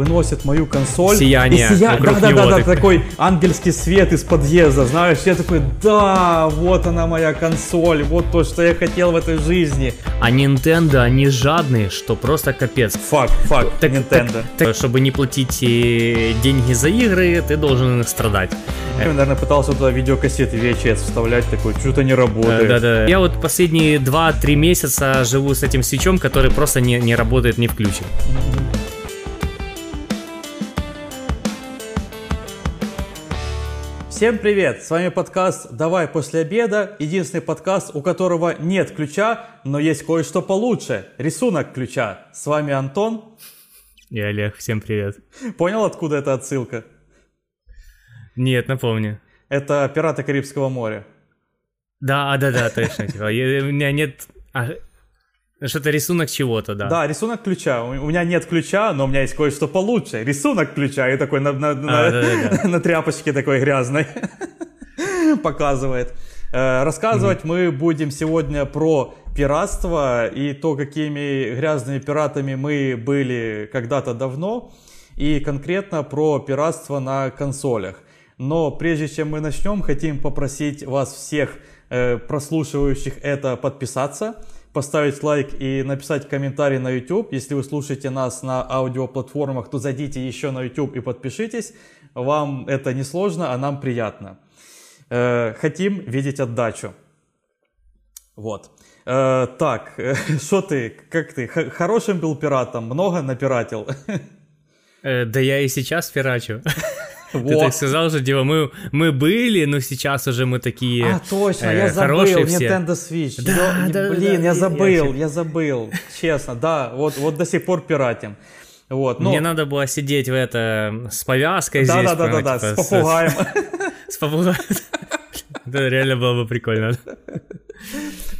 выносит мою консоль. Сияние И сия- да, да, да, да, так- такой ангельский свет из подъезда, знаешь. Я такой, да, вот она моя консоль, вот то, что я хотел в этой жизни. А Nintendo, они жадные, что просто капец. Фак, фак, Так, Nintendo. так, так, чтобы не платить э, деньги за игры, ты должен страдать. Я, наверное, пытался туда видеокассеты VHS вставлять, такой, что-то не работает. Э, Да-да. Я вот последние 2-3 месяца живу с этим свечом, который просто не, не работает, не включен. Всем привет! С вами подкаст «Давай после обеда», единственный подкаст, у которого нет ключа, но есть кое-что получше – рисунок ключа. С вами Антон. И Олег, всем привет. Понял, откуда эта отсылка? Нет, напомню. Это «Пираты Карибского моря». Да, да, да, точно. Типа, у меня нет... а, что-то рисунок чего-то, да. Да, рисунок ключа. У меня нет ключа, но у меня есть кое-что получше. Рисунок ключа. И такой на, на- на- А, да-да-да. на тряпочке такой грязной показывает. Э, Рассказывать мы будем сегодня про пиратство и то, какими грязными пиратами мы были когда-то давно. И конкретно про пиратство на консолях. Но прежде чем мы начнем, хотим попросить вас всех э, прослушивающих это подписаться, поставить лайк и написать комментарий на YouTube. Если вы слушаете нас на аудиоплатформах, то зайдите еще на YouTube и подпишитесь. Вам это не сложно, а нам приятно. Э, хотим видеть отдачу. Вот. Э, так, что ты, как ты? Хорошим был пиратом? Много напиратил? Э, да я и сейчас пирачу. Ты Во. так сказал же, Дима, мы, мы были, но сейчас уже мы такие А, точно, э, я забыл, все. Nintendo Switch. Да, Ё- да, блин, да, я я- забыл, я- я забыл, честно, да, вот, вот до сих пор пиратим. Вот, ну, Мне надо было сидеть в это с повязкой да, здесь. да, да, да, прямо, да, типа, с попугаем. С попугаем. Да, реально было бы прикольно.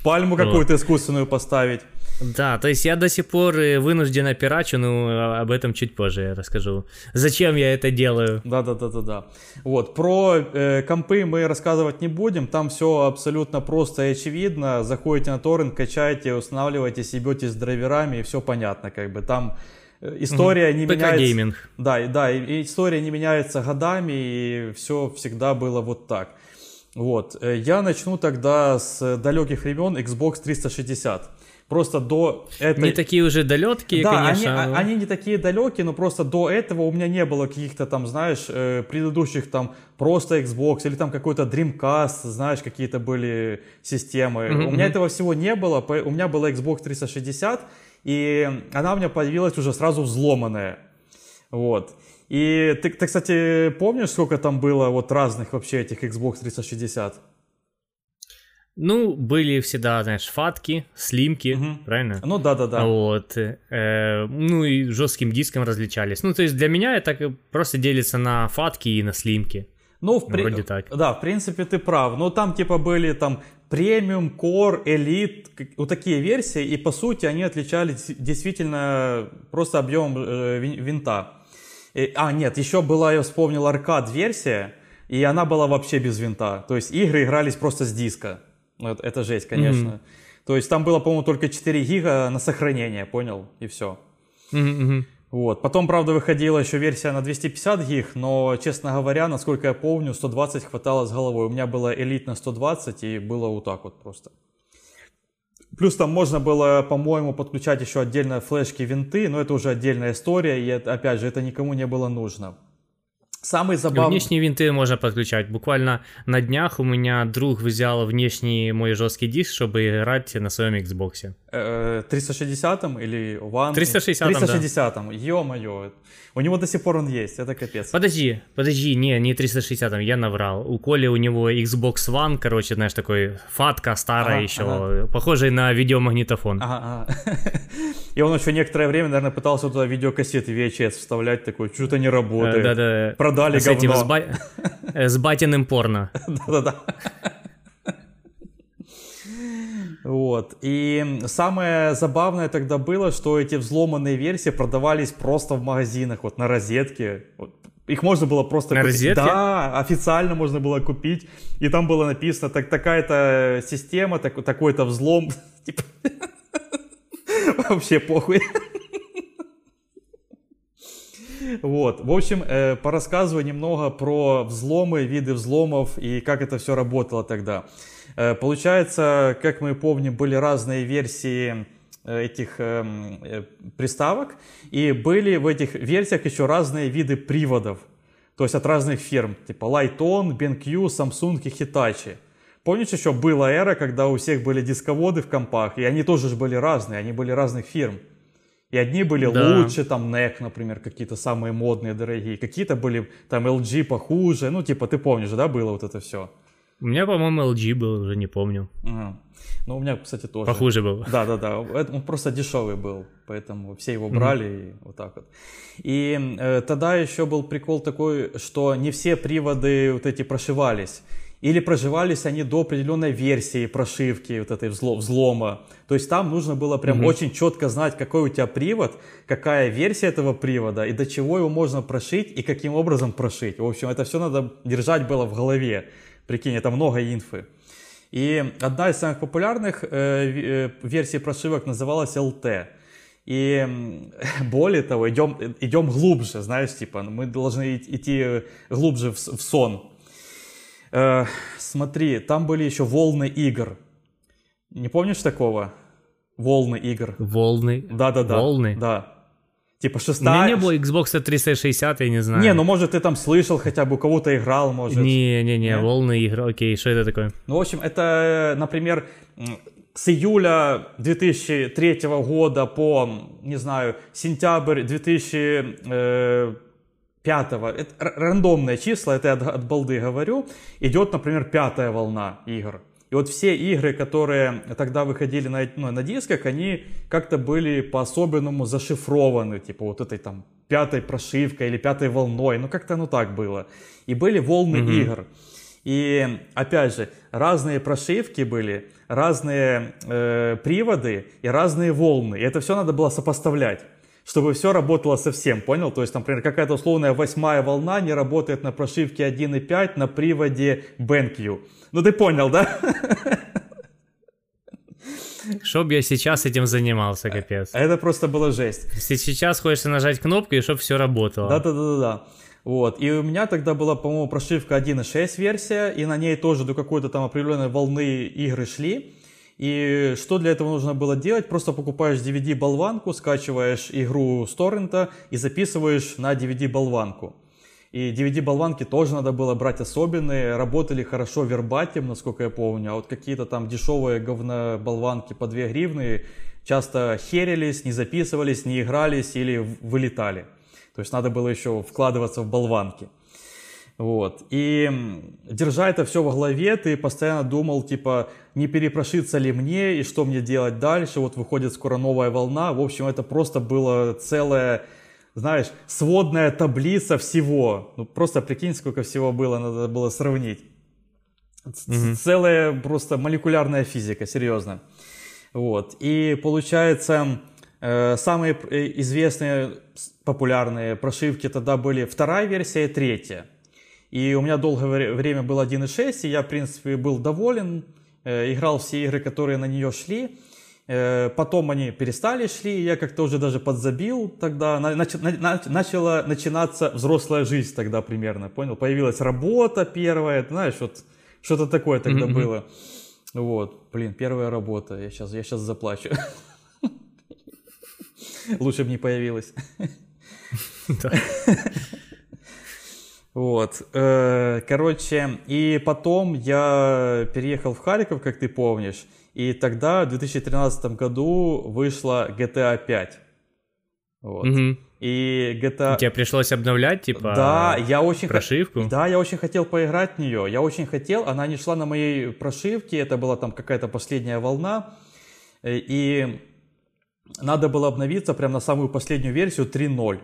Пальму какую-то искусственную поставить. Да, то есть я до сих пор э, вынужден опирачу, но об этом чуть позже я расскажу. Зачем я это делаю? Да, да, да, да, да. Вот, про э, компы мы рассказывать не будем, там все абсолютно просто и очевидно. Заходите на торрент, качаете, устанавливаете, съебетесь с драйверами, и все понятно, как бы. Там э, история не меняется. ПК-гейминг. Да, да, и, и история не меняется годами, и все всегда было вот так. Вот, э, я начну тогда с далеких времен Xbox 360. Просто до этой... Не такие уже далекие, Да, конечно. они, а- они не такие далекие, но просто до этого у меня не было каких-то там, знаешь, э, предыдущих там просто Xbox или там какой-то Dreamcast, знаешь, какие-то были системы. Мгм, У меня этого всего не было, у меня была Xbox 360, и она у меня появилась уже сразу взломанная. Вот. И ты, ты, кстати, помнишь, сколько там было вот разных вообще этих Xbox 360? Ну, были всегда, знаешь, фатки, слимки, Мгм. правильно? Ну да-да-да. Вот. э, ну и жестким диском различались. Ну, то есть для меня это просто делится на фатки и на слимки. Ну, в при- Вроде так. Да, в принципе, ты прав. Но там типа были там премиум, core, элит, вот такие версии, и по сути они отличались действительно просто объемом э, вин- винта. И- а, нет, еще была, я вспомнил, аркад-версия, и она была вообще без винта. То есть игры игрались просто с диска. Это, жесть, конечно. То есть там было, по-моему, только 4 гига на сохранение, понял? И все. Мгм. Вот. Потом, правда, выходила еще версия на 250 гиг, но, честно говоря, насколько я помню, 120 хватало с головой. У меня была элит на 120, и было вот так вот просто. Плюс там можно было, по-моему, подключать еще отдельно флешки винты, но это уже отдельная история, и это, опять же, это никому не было нужно. Самый забавный... Внешние винты можно подключать. Буквально на днях у меня друг взял внешний мой жесткий диск, чтобы играть на своем Xbox. Э, 360 или One? 360-м, да. 360-м, ё-моё. У него до сих пор он есть, это капец. Подожди, подожди, не, не 360, я наврал. У Коли у него Xbox One, короче, знаешь, такой фатка старая Ага, еще, ага. похожий на видеомагнитофон. Ага, ага. И он еще некоторое время, наверное, пытался туда видеокассеты VHS вставлять, такой, что-то не Э, работает. Да-да. Продали с этим, говно. с, ба- э, с батиным порно. Да-да-да. Вот. И самое забавное тогда было, что эти взломанные версии продавались просто в магазинах, вот на розетке. Вот. Их можно было просто На купить. розетке? Да, официально можно было купить. И там было написано, так, такая-то система, так, такой-то взлом. Типа, Вообще похуй. Вот, в общем, э, порассказываю немного про взломы, виды взломов и как это все работало тогда. Э, получается, как мы помним, были разные версии э, этих эм, э, приставок, и были в этих версиях еще разные виды приводов, то есть от разных фирм, типа Lighton, BenQ, Samsung и Hitachi. Помнишь, еще была эра, когда у всех были дисководы в компах, и они тоже были разные, они были разных фирм. И одни были да. лучше, там NEC, например, какие-то самые модные, дорогие, какие-то были там LG похуже, ну типа ты помнишь, да, было вот это все. У меня, по-моему, LG был, уже не помню. Ага. Ну, у меня, кстати, тоже. Похуже был. Да, да, да. Он просто дешевый был, поэтому все его брали mm-hmm. и вот так вот. И э, тогда еще был прикол такой, что не все приводы вот эти прошивались. Или проживались они до определенной версии прошивки вот этой взлома. То есть там нужно было прям mm-hmm. очень четко знать, какой у тебя привод, какая версия этого привода и до чего его можно прошить и каким образом прошить. В общем, это все надо держать было в голове. Прикинь, это много инфы. И одна из самых популярных э, э, версий прошивок называлась LT. И более того, идем, идем глубже, знаешь, типа, мы должны идти глубже в, в сон. Э, смотри, там были еще волны игр. Не помнишь такого? Волны игр. Волны? Да-да-да. Волны? Да. Типа шестая... У меня не было Xbox 360, я не знаю. Не, ну может ты там слышал, хотя бы у кого-то играл, может. Не-не-не, волны игры, окей, что это такое? Ну, в общем, это, например, с июля 2003 года по, не знаю, сентябрь 2005, это рандомные числа, это я от, от балды говорю, идет, например, пятая волна игр. И вот все игры, которые тогда выходили на, ну, на дисках, они как-то были по-особенному зашифрованы, типа вот этой там пятой прошивкой или пятой волной, ну как-то оно так было. И были волны mm-hmm. игр. И опять же, разные прошивки были, разные э, приводы и разные волны. И это все надо было сопоставлять чтобы все работало совсем, понял? То есть, например, какая-то условная восьмая волна не работает на прошивке 1.5 на приводе BenQ. Ну ты понял, да? Чтоб я сейчас этим занимался, капец. Это просто было жесть. Сейчас хочешь нажать кнопку, и чтобы все работало. Да-да-да-да. Вот. И у меня тогда была, по-моему, прошивка 1.6 версия, и на ней тоже до какой-то там определенной волны игры шли. И что для этого нужно было делать? Просто покупаешь DVD-болванку, скачиваешь игру с торрента и записываешь на DVD-болванку. И DVD-болванки тоже надо было брать особенные, работали хорошо вербатим, насколько я помню, а вот какие-то там дешевые говно-болванки по 2 гривны часто херились, не записывались, не игрались или вылетали. То есть надо было еще вкладываться в болванки. Вот. И держа это все во главе, ты постоянно думал, типа, не перепрошиться ли мне и что мне делать дальше. Вот выходит скоро новая волна. В общем, это просто было целое знаешь, сводная таблица всего. Ну, просто прикинь, сколько всего было, надо было сравнить. Mm-hmm. Целая просто молекулярная физика, серьезно. Вот. И получается, э, самые э, известные, популярные прошивки тогда были вторая версия и третья. И у меня долгое время был 1.6, и я, в принципе, был доволен, э, играл все игры, которые на нее шли. Э, потом они перестали шли, я как-то уже даже подзабил тогда. Начала начинаться взрослая жизнь тогда примерно, понял? Появилась работа первая, знаешь, вот что-то такое тогда mm-hmm. было. Вот, блин, первая работа, я сейчас, я сейчас заплачу. Лучше бы не появилась. Вот, э, короче, и потом я переехал в Харьков, как ты помнишь, и тогда, в 2013 году, вышла GTA 5. Вот. Угу. И GTA... Тебе пришлось обновлять, типа, да, я очень прошивку? Да, я очень хотел поиграть в нее. Я очень хотел, она не шла на моей прошивке, это была там какая-то последняя волна. Э, и надо было обновиться прямо на самую последнюю версию 3.0.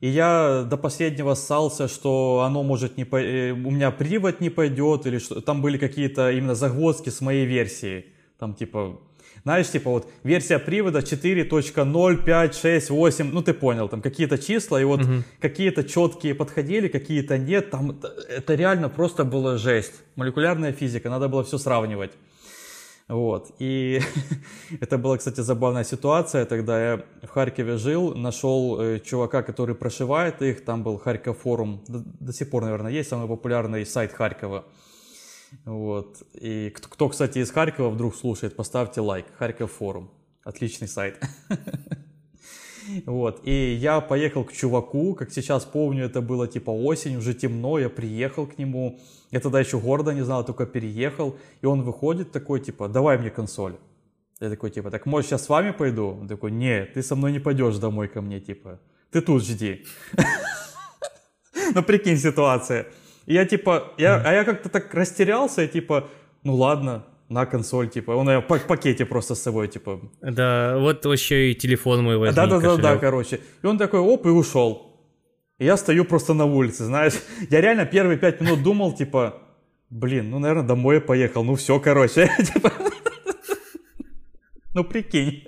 И я до последнего ссался, что оно может не по... Э, у меня привод не пойдет, или что там были какие-то именно загвоздки с моей версией. Там типа, знаешь, типа вот версия привода 4.0, 5, 6, 8, ну ты понял, там какие-то числа, и вот угу. какие-то четкие подходили, какие-то нет, там это реально просто было жесть. Молекулярная физика, надо было все сравнивать. Вот. И это была, кстати, забавная ситуация. Тогда я в Харькове жил, нашел э, чувака, который прошивает их. Там был Харьков форум. До, до сих пор, наверное, есть самый популярный сайт Харькова. Вот. И кто, кто, кстати, из Харькова вдруг слушает, поставьте лайк. Харьков форум. Отличный сайт. Вот, и я поехал к чуваку, как сейчас помню, это было типа осень, уже темно, я приехал к нему, я тогда еще города не знал, только переехал, и он выходит такой, типа, давай мне консоль. Я такой, типа, так может сейчас с вами пойду? Он такой, нет, ты со мной не пойдешь домой ко мне, типа, ты тут жди. Ну, прикинь, ситуация. Я, типа, я, а я как-то так растерялся, типа, ну ладно, на консоль, типа, он ее в пакете просто с собой, типа. Да, вот еще и телефон мой возьми, Да-да-да, да, короче. И он такой, оп, и ушел. И я стою просто на улице, знаешь. Я реально первые пять минут думал, типа, блин, ну, наверное, домой я поехал, ну, все, короче. Типа, ну, прикинь.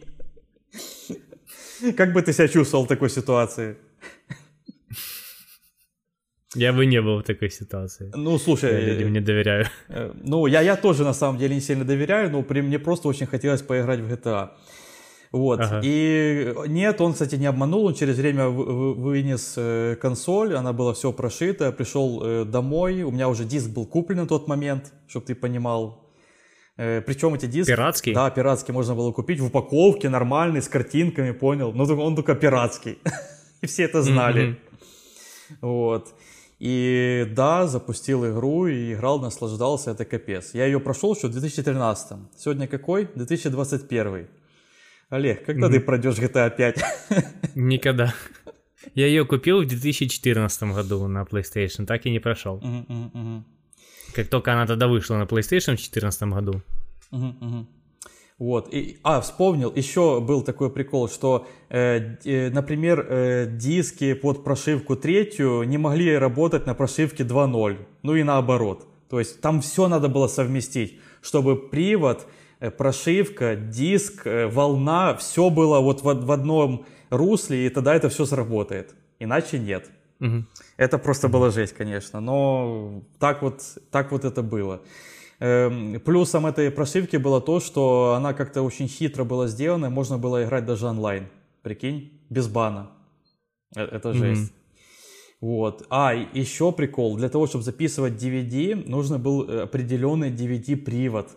Как бы ты себя чувствовал в такой ситуации? Я бы не был в такой ситуации. Ну, слушай... Я людям не доверяю. Э, ну, я, я тоже, на самом деле, не сильно доверяю, но при мне просто очень хотелось поиграть в GTA. Вот. Ага. И нет, он, кстати, не обманул, он через время вынес э, консоль, она была все прошита, пришел э, домой, у меня уже диск был куплен на тот момент, чтобы ты понимал. Причем эти диски... Пиратский? Да, пиратский можно было купить в упаковке, нормальный, с картинками, понял? Но он только пиратский. И все это знали. Mm-hmm. Вот. И да, запустил игру и играл, наслаждался, это капец. Я ее прошел еще в 2013. Сегодня какой? 2021. Олег, когда mm-hmm. ты пройдешь GTA 5? Никогда. Я ее купил в 2014 году на PlayStation, так и не прошел. Mm-hmm, mm-hmm. Как только она тогда вышла на PlayStation в 2014 году. Mm-hmm, вот. И, а, вспомнил, еще был такой прикол, что, э, э, например, э, диски под прошивку третью не могли работать на прошивке 2.0, ну и наоборот. То есть там все надо было совместить, чтобы привод, э, прошивка, диск, э, волна, все было вот в, в одном русле, и тогда это все сработает. Иначе нет. Угу. Это просто была жесть, конечно, но так вот, так вот это было. Эм, плюсом этой прошивки было то, что она как-то очень хитро была сделана, можно было играть даже онлайн. Прикинь, без бана. Э, это жесть. Mm-hmm. Вот. А, еще прикол. Для того, чтобы записывать DVD, нужно был э, определенный DVD-привод.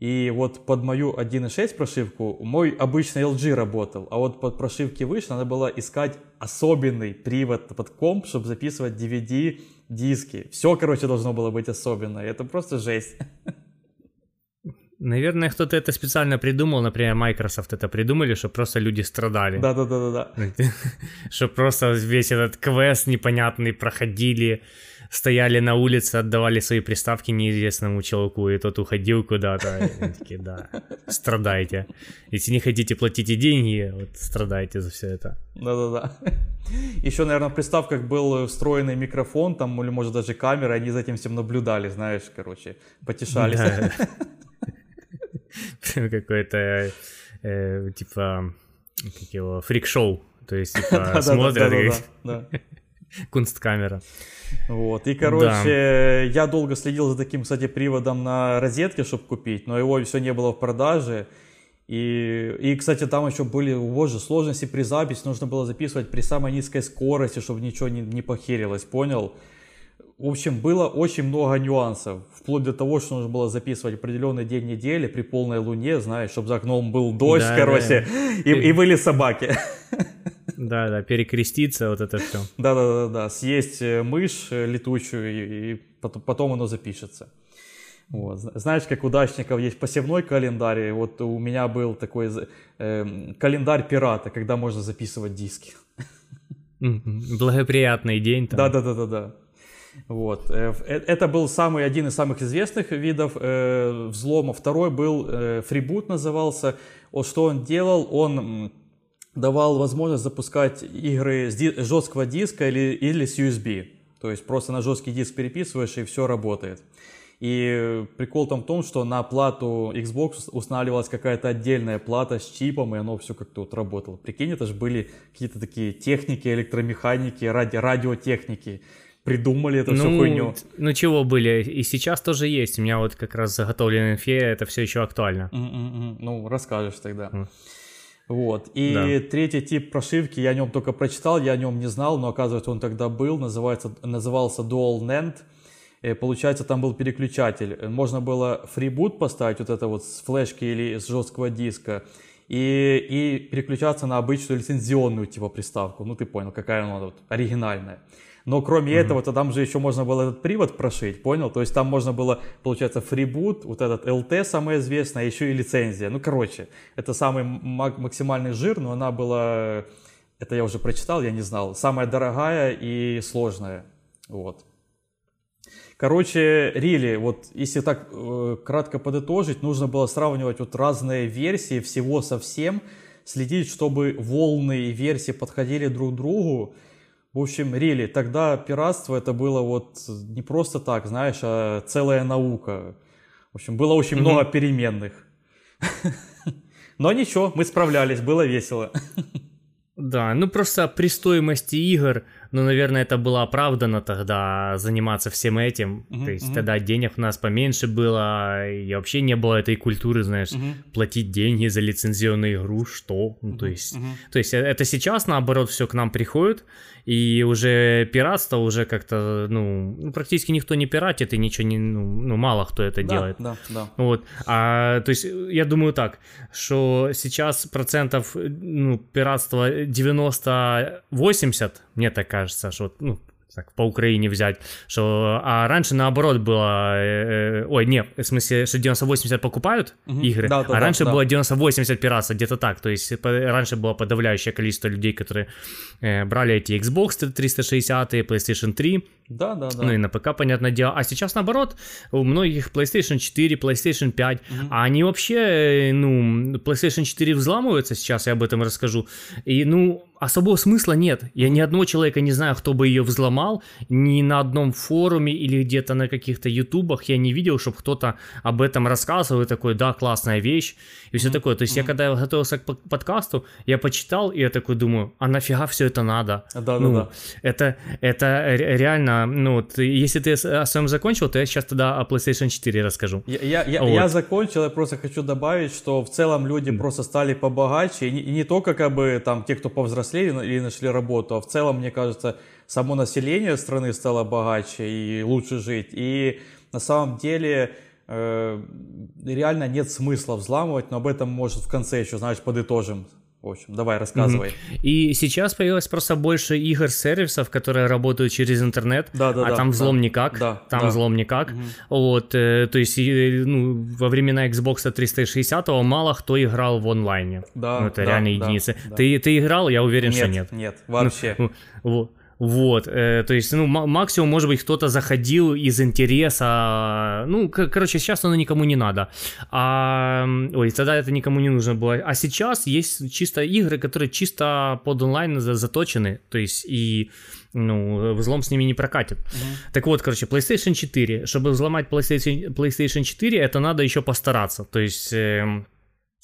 И вот под мою 1.6 прошивку мой обычный LG работал, а вот под прошивки выше надо было искать особенный привод под комп, чтобы записывать DVD диски. Все, короче, должно было быть особенно. Это просто жесть. Наверное, кто-то это специально придумал, например, Microsoft это придумали, чтобы просто люди страдали. Да-да-да-да. Чтобы просто весь этот квест непонятный проходили, стояли на улице, отдавали свои приставки неизвестному человеку, и тот уходил куда-то. Такие, да, страдайте. Если не хотите платить деньги, вот страдайте за все это. Да-да-да. Еще, наверное, в приставках был встроенный микрофон, там, или, может, даже камера, они за этим всем наблюдали, знаешь, короче, потешались. Какое-то, э, типа, как его, фрик-шоу. То есть, типа, смотрят, кунсткамера. Вот. И, короче, да. я долго следил за таким, кстати, приводом на розетке, чтобы купить, но его все не было в продаже. И, и, кстати, там еще были, боже, сложности при записи, нужно было записывать при самой низкой скорости, чтобы ничего не, не похерилось, понял? В общем, было очень много нюансов, вплоть до того, что нужно было записывать определенный день недели при полной луне, знаешь, чтобы за окном был дождь, да, короче, да. И, и были собаки. Да, да, перекреститься, вот это все. Да, да, да, да, съесть э, мышь э, летучую, и, и потом, потом оно запишется. Вот. Знаешь, как у дачников есть посевной календарь, вот у меня был такой э, календарь пирата, когда можно записывать диски. Благоприятный день. Да, да, да, да, да. Вот. Э, это был самый один из самых известных видов э, взлома. Второй был э, фрибут назывался. Вот что он делал, он давал возможность запускать игры с ди- жесткого диска или, или с USB. То есть просто на жесткий диск переписываешь и все работает. И прикол там в том, что на плату Xbox устанавливалась какая-то отдельная плата с чипом, и оно все как-то вот работало. Прикинь, это же были какие-то такие техники, электромеханики, ради, радиотехники. придумали эту ну, всю хуйню. Ну чего были, и сейчас тоже есть. У меня вот как раз заготовленная инфе, это все еще актуально. Mm-mm-mm. Ну, расскажешь тогда. Mm. Вот. И Да. третий тип прошивки, я о нем только прочитал, я о нем не знал, но оказывается он тогда был, называется, назывался Dual NAND. Э, Получается, там был переключатель. Можно было фрибут поставить, вот это вот с флешки или с жесткого диска, и, и переключаться на обычную лицензионную типа приставку. Ну, ты понял, какая она вот оригинальная. Но кроме этого, то там же еще можно было этот привод прошить, понял? То есть там можно было, получается, фрибут, вот этот LT самое известное, а еще и лицензия. Ну, короче, это самый мак- максимальный жир, но она была, это я уже прочитал, я не знал, самая дорогая и сложная. Вот. Короче, рили, вот если так э, кратко подытожить, нужно было сравнивать вот разные версии всего со всем, следить, чтобы волны и версии подходили друг другу. В общем, рили, тогда пиратство это было вот не просто так, знаешь, а целая наука. В общем, было очень много переменных. Но ничего, мы справлялись, было весело. Да, ну просто при стоимости игр, ну, наверное, это было оправдано тогда заниматься всем этим. Мгм, То есть мгм. тогда денег у нас поменьше было, и вообще не было этой культуры, знаешь, Мгм. платить деньги за лицензионную игру, что? Ну, то есть, мгм. то есть э- это сейчас, наоборот, все к нам приходит, и уже пиратство уже как-то, ну, ну, практически никто не пиратит, и ничего не, ну, ну, мало кто это Да, делает. да, да. Вот, а, то есть я думаю так, что сейчас процентов, ну, пиратства 90-80, мне так кажется, что, ну, так, по Украине взять, что, а раньше наоборот было, э, э, ой, не, в смысле, что 90-80 покупают Мгм. игры, Да, да, а да, раньше да. было 90-80 пиратства, где-то так, то есть по- раньше было подавляющее количество людей, которые э, брали эти Xbox 360, PlayStation 3, Да, да, да. ну и на ПК, понятное дело. А сейчас наоборот, у многих PlayStation 4, PlayStation 5, а они вообще, э, ну, PlayStation 4 взламываются сейчас, я об этом расскажу. И, ну, особого смысла нет. Я ни одного человека не знаю, кто бы ее взломал, ни на одном форуме или где-то на каких-то ютубах я не видел, чтобы кто-то об этом рассказывал и такой, да, классная вещь, и все такое. То есть я когда готовился к под- подкасту, я почитал, и я такой думаю, а нафига все это надо? Да, да, ну, да. Это, это ре- реально, ну, вот, если ты о своем закончил, то я сейчас тогда о PlayStation 4 расскажу. Я, я, я, Вот. я закончил, я просто хочу добавить, что в целом люди просто стали побогаче, и не, и не только как бы там те, кто повзрослели или нашли работу, а в целом, мне кажется, само население страны стало богаче и лучше жить. И на самом деле э, реально нет смысла взламывать, но об этом, может, в конце еще, знаешь, подытожим. В общем, давай, рассказывай. И сейчас появилось просто больше игр-сервисов, которые работают через интернет, Да, да, а да, там взлом да, никак, да, там да. взлом никак. Вот, э, то есть, и, ну, во времена Xbox 360 мало кто играл в онлайне. Да, Ну, это да, реально да, единицы. да. Ты, ты играл? Я уверен, что Нет, нет. нет, вообще. Ну, во- Вот, э, то есть, ну, ма- максимум, может быть, кто-то заходил из интереса, ну, короче, сейчас оно никому не надо, а, ой, тогда это никому не нужно было, а сейчас есть чисто игры, которые чисто под онлайн за- заточены, то есть, и, ну, взлом с ними не прокатит. Так вот, короче, PlayStation 4, чтобы взломать PlayStation, PlayStation 4, это надо еще постараться, то есть... эм,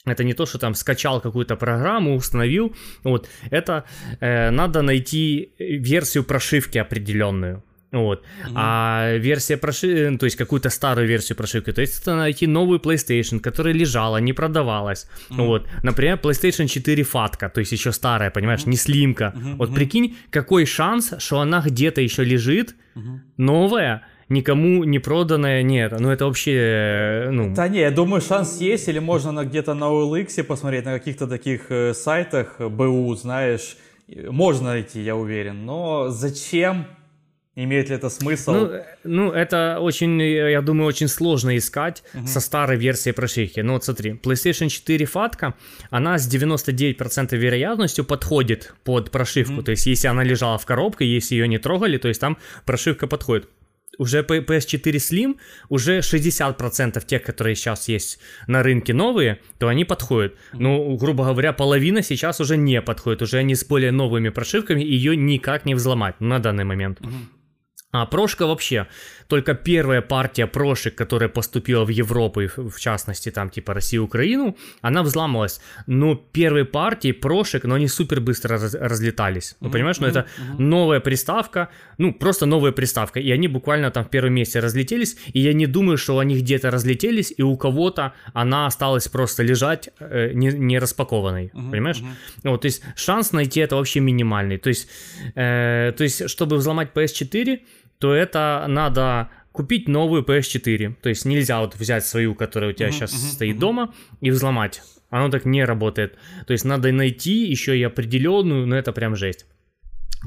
это не то, что там скачал какую-то программу, установил. Вот. Это э, надо найти версию прошивки определенную. Вот. А версия прошивки, то есть какую-то старую версию прошивки, то есть это найти новую PlayStation, которая лежала, не продавалась. Вот. Например, PlayStation 4 фатка, то есть еще старая, понимаешь, не слимка. Вот прикинь, какой шанс, что она где-то еще лежит, новая, никому не проданная, нет, ну это вообще, э, ну... Да не, я думаю, шанс есть, или можно на, где-то на OLX посмотреть, на каких-то таких э, сайтах БУ, знаешь, можно найти, я уверен, но зачем? Имеет ли это смысл? Ну, э, ну, это очень, я думаю, очень сложно искать со старой версией прошивки. Ну, вот смотри, PlayStation 4 фатка, она с 99% вероятностью подходит под прошивку. То есть, если она лежала в коробке, если ее не трогали, то есть там прошивка подходит. Уже P- PS4 Slim, уже 60% тех, которые сейчас есть на рынке новые, то они подходят. Ну, грубо говоря, половина сейчас уже не подходит. Уже они с более новыми прошивками, ее никак не взломать на данный момент. А прошка вообще, только первая партия прошек, которая поступила в Европу, в частности там типа Россию, Украину, она взламывалась. Но первые партии прошек, но они супер быстро раз, разлетались. Ну, понимаешь, ну это новая приставка, ну просто новая приставка, и они буквально там в первом месте разлетелись, и я не думаю, что они где-то разлетелись, и у кого-то она осталась просто лежать э, не, не распакованной, понимаешь? Вот, то есть шанс найти это вообще минимальный. То есть, э, то есть чтобы взломать PS4, то это надо купить новую PS4. То есть нельзя вот взять свою, которая у тебя uh-huh, сейчас uh-huh, стоит uh-huh. дома, и взломать. Оно так не работает. То есть надо найти еще и определенную, но это прям жесть.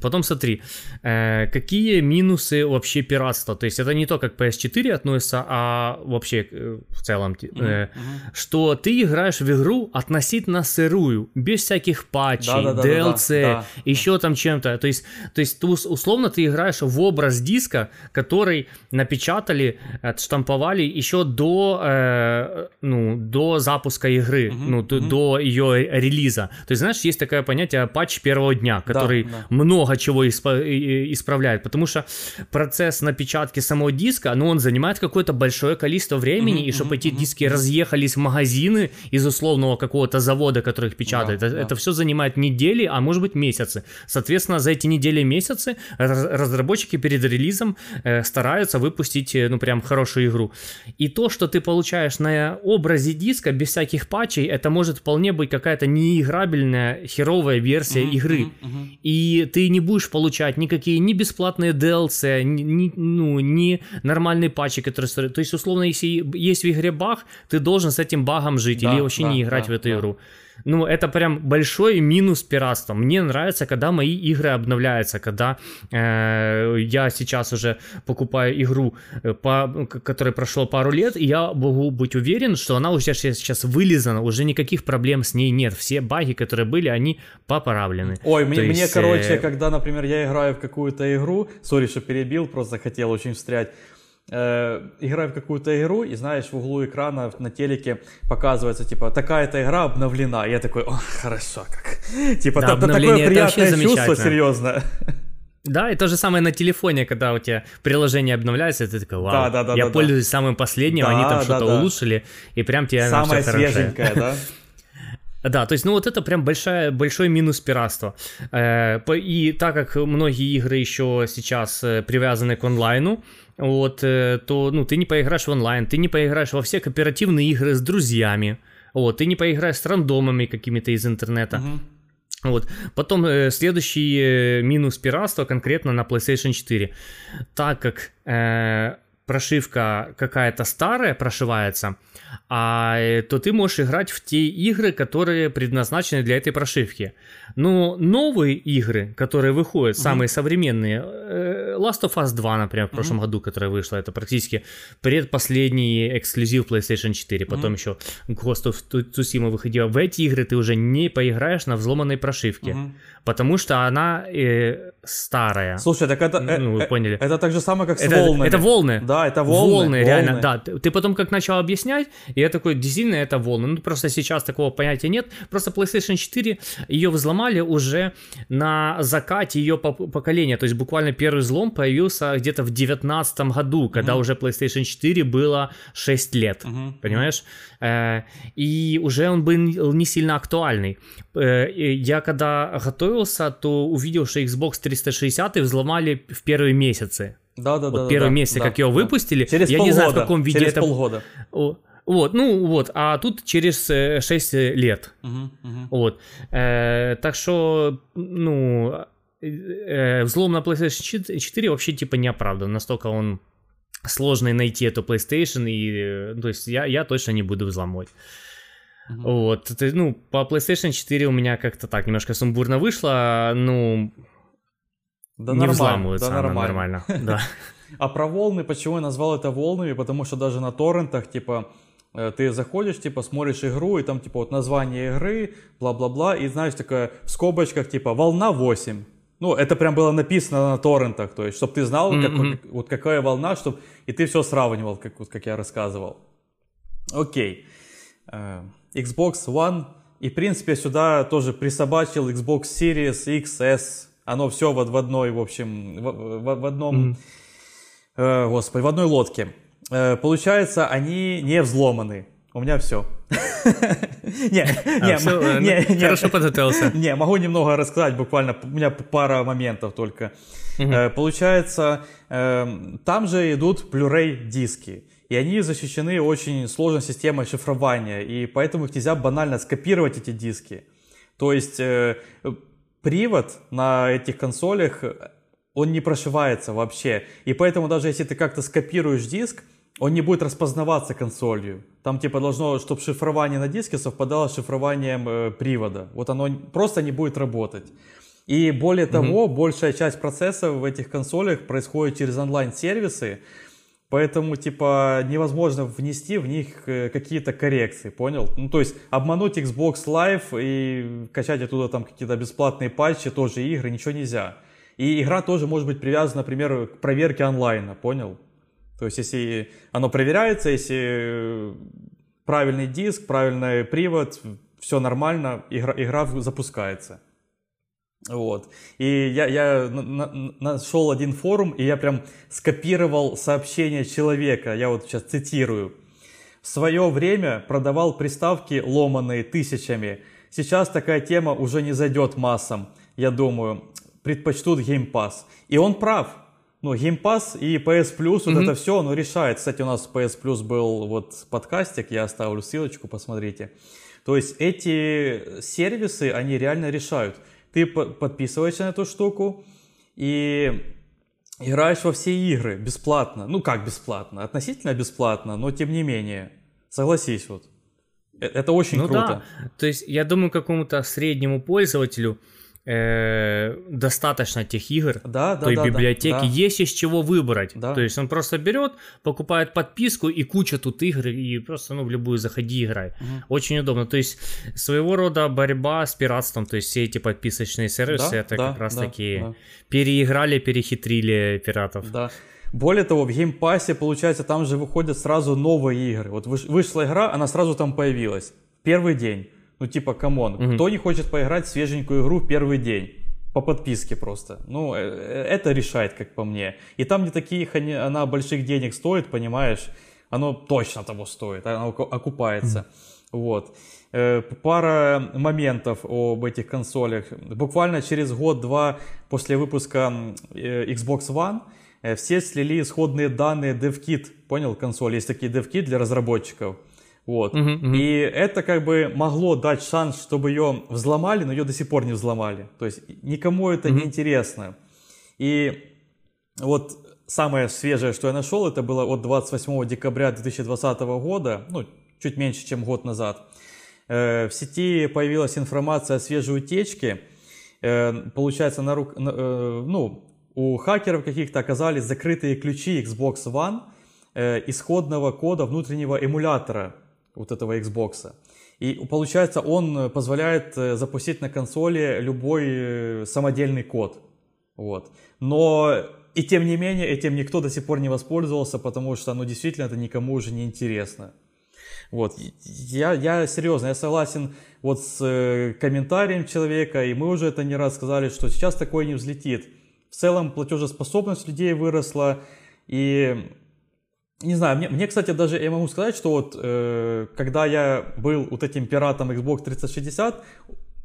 Потом смотри, э, какие минусы вообще пиратства? То есть это не то, как PS4 относится, а вообще э, в целом, э, uh-huh. что ты играешь в игру относительно сырую, без всяких патчей, да, да, DLC, да, да, да. еще там чем-то. То есть, то есть ты, условно ты играешь в образ диска, который напечатали, отштамповали еще до, э, ну, до запуска игры, uh-huh, ну, uh-huh. до ее релиза. То есть, знаешь, есть такое понятие патч первого дня, который да, да. много много чего исправляет, потому что процесс напечатки самого диска, ну, он занимает какое-то большое количество времени, mm-hmm, и чтобы mm-hmm, эти диски mm-hmm. разъехались в магазины из условного какого-то завода, который их печатает, да, это, да. это все занимает недели, а может быть месяцы. Соответственно, за эти недели и месяцы разработчики перед релизом э, стараются выпустить, э, ну, прям хорошую игру. И то, что ты получаешь на образе диска без всяких патчей, это может вполне быть какая-то неиграбельная, херовая версия mm-hmm, игры. Mm-hmm. И ты не не будешь получать никакие ни бесплатные DLC, ни, ни, ну, ни нормальные патчи, которые... То есть, условно, если есть в игре баг, ты должен с этим багом жить да, или вообще да, не играть да, в эту да. игру ну, это прям большой минус пиратства. Мне нравится, когда мои игры обновляются, когда э, я сейчас уже покупаю игру, э, по, которой прошло пару лет, и я могу быть уверен, что она уже сейчас вылизана, уже никаких проблем с ней нет. Все баги, которые были, они поправлены. Ой, мне, есть, мне, короче, э... когда, например, я играю в какую-то игру, сори, что перебил, просто хотел очень встрять, э, играю в какую-то игру, и знаешь, в углу экрана на телеке показывается, типа, такая-то игра обновлена. И я такой, о, хорошо, как. Типа, да, та- такое приятное чувство, серьезно. Да, и то же самое на телефоне, когда у тебя приложение обновляется, ты такой, вау, да, да, да, я да, пользуюсь да. самым последним, да, они там что-то да, улучшили, и прям тебе Самое свеженькое, да? Да, то есть, ну вот это прям большая, большой минус пиратства. Э, и так как многие игры еще сейчас э, привязаны к онлайну, вот, э, то ну, ты не поиграешь в онлайн, ты не поиграешь во все кооперативные игры с друзьями, вот, ты не поиграешь с рандомами какими-то из интернета. Uh-huh. Вот. Потом э, следующий э, минус пиратства конкретно на PlayStation 4. Так как э, прошивка какая-то старая прошивается, а, то ты можешь играть в те игры, которые предназначены для этой прошивки. Но новые игры, которые выходят, mm-hmm. самые современные, Last of Us 2, например, в прошлом mm-hmm. году, которая вышла, это практически предпоследний эксклюзив PlayStation 4, потом mm-hmm. еще Ghost of Tsushima выходила. В эти игры ты уже не поиграешь на взломанной прошивке, mm-hmm. потому что она э, старая. Слушай, так это, ну, вы э, поняли. это так же самое, как с это, волнами. Это волны. Да, это волны. Волны, волны. реально, да. Ты потом как начал объяснять, и я такой, действительно, это волны. Ну, просто сейчас такого понятия нет. Просто PlayStation 4, ее взломали уже на закате ее поколения. То есть буквально первый взлом появился где-то в 2019 году, когда mm-hmm. уже PlayStation 4 было 6 лет. Mm-hmm. Понимаешь? Э, и уже он был не сильно актуальный. Э, я когда готовился, то увидел, что Xbox 360 взломали в первые месяцы. Да, да, вот да. первый да, месяц, да, как его да. выпустили. Через я полгода. не знаю, в каком виде через это. полгода. Вот, ну вот, а тут через 6 лет. Uh-huh, uh-huh. Вот. Э, так что, ну, э, взлом на PlayStation 4 вообще типа не оправдан. Настолько он сложный найти эту PlayStation, и, ну, то есть я, я точно не буду взломать. Uh-huh. Вот, ну, по PlayStation 4 у меня как-то так немножко сумбурно вышло, ну, да не нормально, взламываются, да нормально. нормально. Да. А про волны, почему я назвал это волнами? Потому что даже на торрентах, типа, э, ты заходишь, типа, смотришь игру, и там, типа, вот название игры, бла-бла-бла, и, знаешь, такая в скобочках, типа, волна 8. Ну, это прям было написано на торрентах, то есть, чтобы ты знал, mm-hmm. как, вот какая волна, чтобы и ты все сравнивал, как, вот, как я рассказывал. Окей. Uh, Xbox One, и, в принципе, сюда тоже присобачил Xbox Series X, S, оно все в, в одной, в общем, в, в, в одном... Mm-hmm Э, господи, в одной лодке. Э, получается, они не взломаны. У меня все. Не, а, не, хорошо подготовился. Не, могу немного рассказать, буквально, у меня пара моментов только. Э, получается, эм, там же идут Blu-ray диски. И они защищены очень сложной системой шифрования, и поэтому их нельзя банально скопировать, эти диски. То есть э, привод на этих консолях, он не прошивается вообще. И поэтому даже если ты как-то скопируешь диск, он не будет распознаваться консолью. Там типа должно, чтобы шифрование на диске совпадало с шифрованием э, привода. Вот оно просто не будет работать. И более того, mm-hmm. большая часть процессов в этих консолях происходит через онлайн-сервисы, поэтому типа невозможно внести в них э, какие-то коррекции, понял? Ну то есть обмануть Xbox Live и качать оттуда там какие-то бесплатные патчи, тоже игры, ничего нельзя. И игра тоже может быть привязана, например, к проверке онлайна, понял? То есть, если оно проверяется, если правильный диск, правильный привод, все нормально, игра, игра запускается. Вот. И я, я на, нашел один форум, и я прям скопировал сообщение человека. Я вот сейчас цитирую. В свое время продавал приставки ломаные тысячами. Сейчас такая тема уже не зайдет массам. Я думаю, предпочтут Game Pass. И он прав ну, Game Pass и PS Plus, вот mm-hmm. это все, оно решает. Кстати, у нас PS Plus был вот подкастик, я оставлю ссылочку, посмотрите. То есть эти сервисы, они реально решают. Ты подписываешься на эту штуку и играешь во все игры бесплатно. Ну, как бесплатно? Относительно бесплатно, но тем не менее. Согласись вот. Э, это очень ну круто. Да. То есть, я думаю, какому-то среднему пользователю э, достаточно тех игр, да, да, той да, библиотеки, да, есть из чего выбрать. Да. То есть он просто берет, покупает подписку и куча тут игр, и просто ну, в любую заходи играй. Угу. Очень удобно. То есть своего рода борьба с пиратством, то есть все эти подписочные сервисы, да, это да, как раз да, таки да. переиграли, перехитрили пиратов. Да. Более того, в Game Pass е, получается, там же выходят сразу новые игры. Вот вышла игра, она сразу там появилась. Первый день. Ну, типа, come on, угу. кто не хочет поиграть в свеженькую игру в первый день? По подписке просто. Ну, э, э, это решает, как по мне. И там, где таких она больших денег стоит, понимаешь, оно точно того стоит, оно окупается. Угу. Вот. Э, пара моментов об этих консолях. Буквально через год-два после выпуска Xbox One все слили исходные данные dev kit, понял, консоль, есть такие dev kit для разработчиков. Вот. Uh-huh, uh-huh. И это как бы могло дать шанс, чтобы ее взломали, но ее до сих пор не взломали. То есть никому это uh-huh. не интересно. И вот самое свежее, что я нашел, это было от 28 декабря 2020 года, ну, чуть меньше, чем год назад. Э, в сети появилась информация о свежей утечке. Э, получается, на рук, э, ну, у хакеров каких-то оказались закрытые ключи Xbox One исходного кода внутреннего эмулятора вот этого Xbox. И получается, он позволяет э, запустить на консоли любой э, самодельный код. Вот. Но и тем не менее, этим никто до сих пор не воспользовался, потому что, ну, действительно, это никому уже не интересно. Вот. Я, я серьезно, я согласен вот с э, комментарием человека, и мы уже это не раз сказали, что сейчас такое не взлетит. В целом платежеспособность людей выросла, и не знаю, мне, мне, кстати, даже я могу сказать, что вот э, когда я был вот этим пиратом Xbox 360,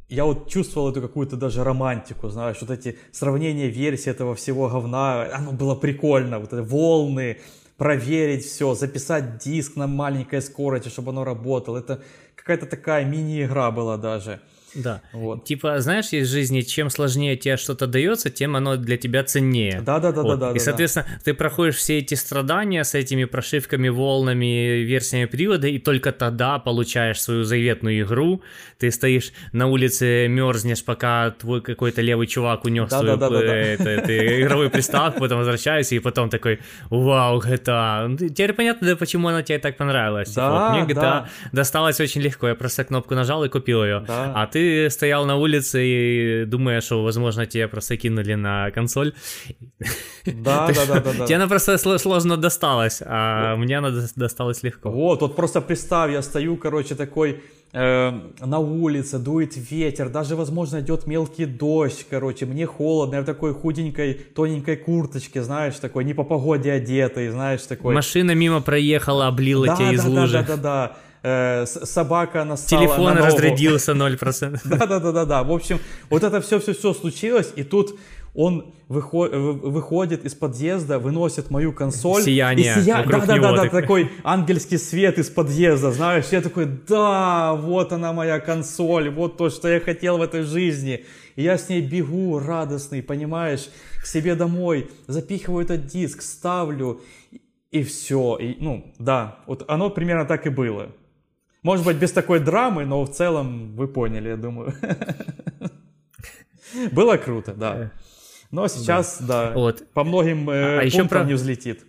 я вот чувствовал эту какую-то даже романтику, знаешь, вот эти сравнения версий этого всего говна, оно было прикольно, вот эти волны, проверить все, записать диск на маленькой скорости, чтобы оно работало, это какая-то такая мини-игра была даже. Да. Вот. Типа, знаешь, есть в жизни, чем сложнее тебе что-то дается, тем оно для тебя ценнее. Да, да, да, вот. да, да. И, соответственно, да. ты проходишь все эти страдания с этими прошивками, волнами, версиями привода, и только тогда получаешь свою заветную игру. Ты стоишь на улице, мерзнешь, пока твой какой-то левый чувак унес да, свою да, да, да, это, это, игровую приставку, потом возвращаешься, и потом такой, вау, GTA. Ну, теперь понятно, да, почему она тебе так понравилась. Да, вот, мне GTA да. досталась очень легко. Я просто кнопку нажал и купил ее. Да. А ты ты стоял на улице и думаешь, что, возможно, тебя просто кинули на консоль. Да, да, да, да. Тебе она просто сложно досталась, а мне она досталась легко. Вот, вот просто представь, я стою, короче, такой э, на улице, дует ветер, даже, возможно, идет мелкий дождь, короче, мне холодно, я в такой худенькой, тоненькой курточке, знаешь, такой, не по погоде одетый, знаешь, такой. Машина мимо проехала, облила да, тебя да, из да, лужи. Да, да, да, да. Э, собака нассала Телефон на разрядился 0%. Да-да-да-да. В общем, вот это все-все-все случилось, и тут он выходит, выходит из подъезда, выносит мою консоль. Сияние и сия... да, да, да, да, такой ангельский свет из подъезда, знаешь. Я такой, да, вот она моя консоль, вот то, что я хотел в этой жизни. И я с ней бегу радостный, понимаешь, к себе домой, запихиваю этот диск, ставлю, и все. И, ну, да, вот оно примерно так и было. Может быть, без такой драмы, но в целом вы поняли, я думаю. Было круто, да. Но сейчас, да, да вот. по многим э, а еще про... не взлетит.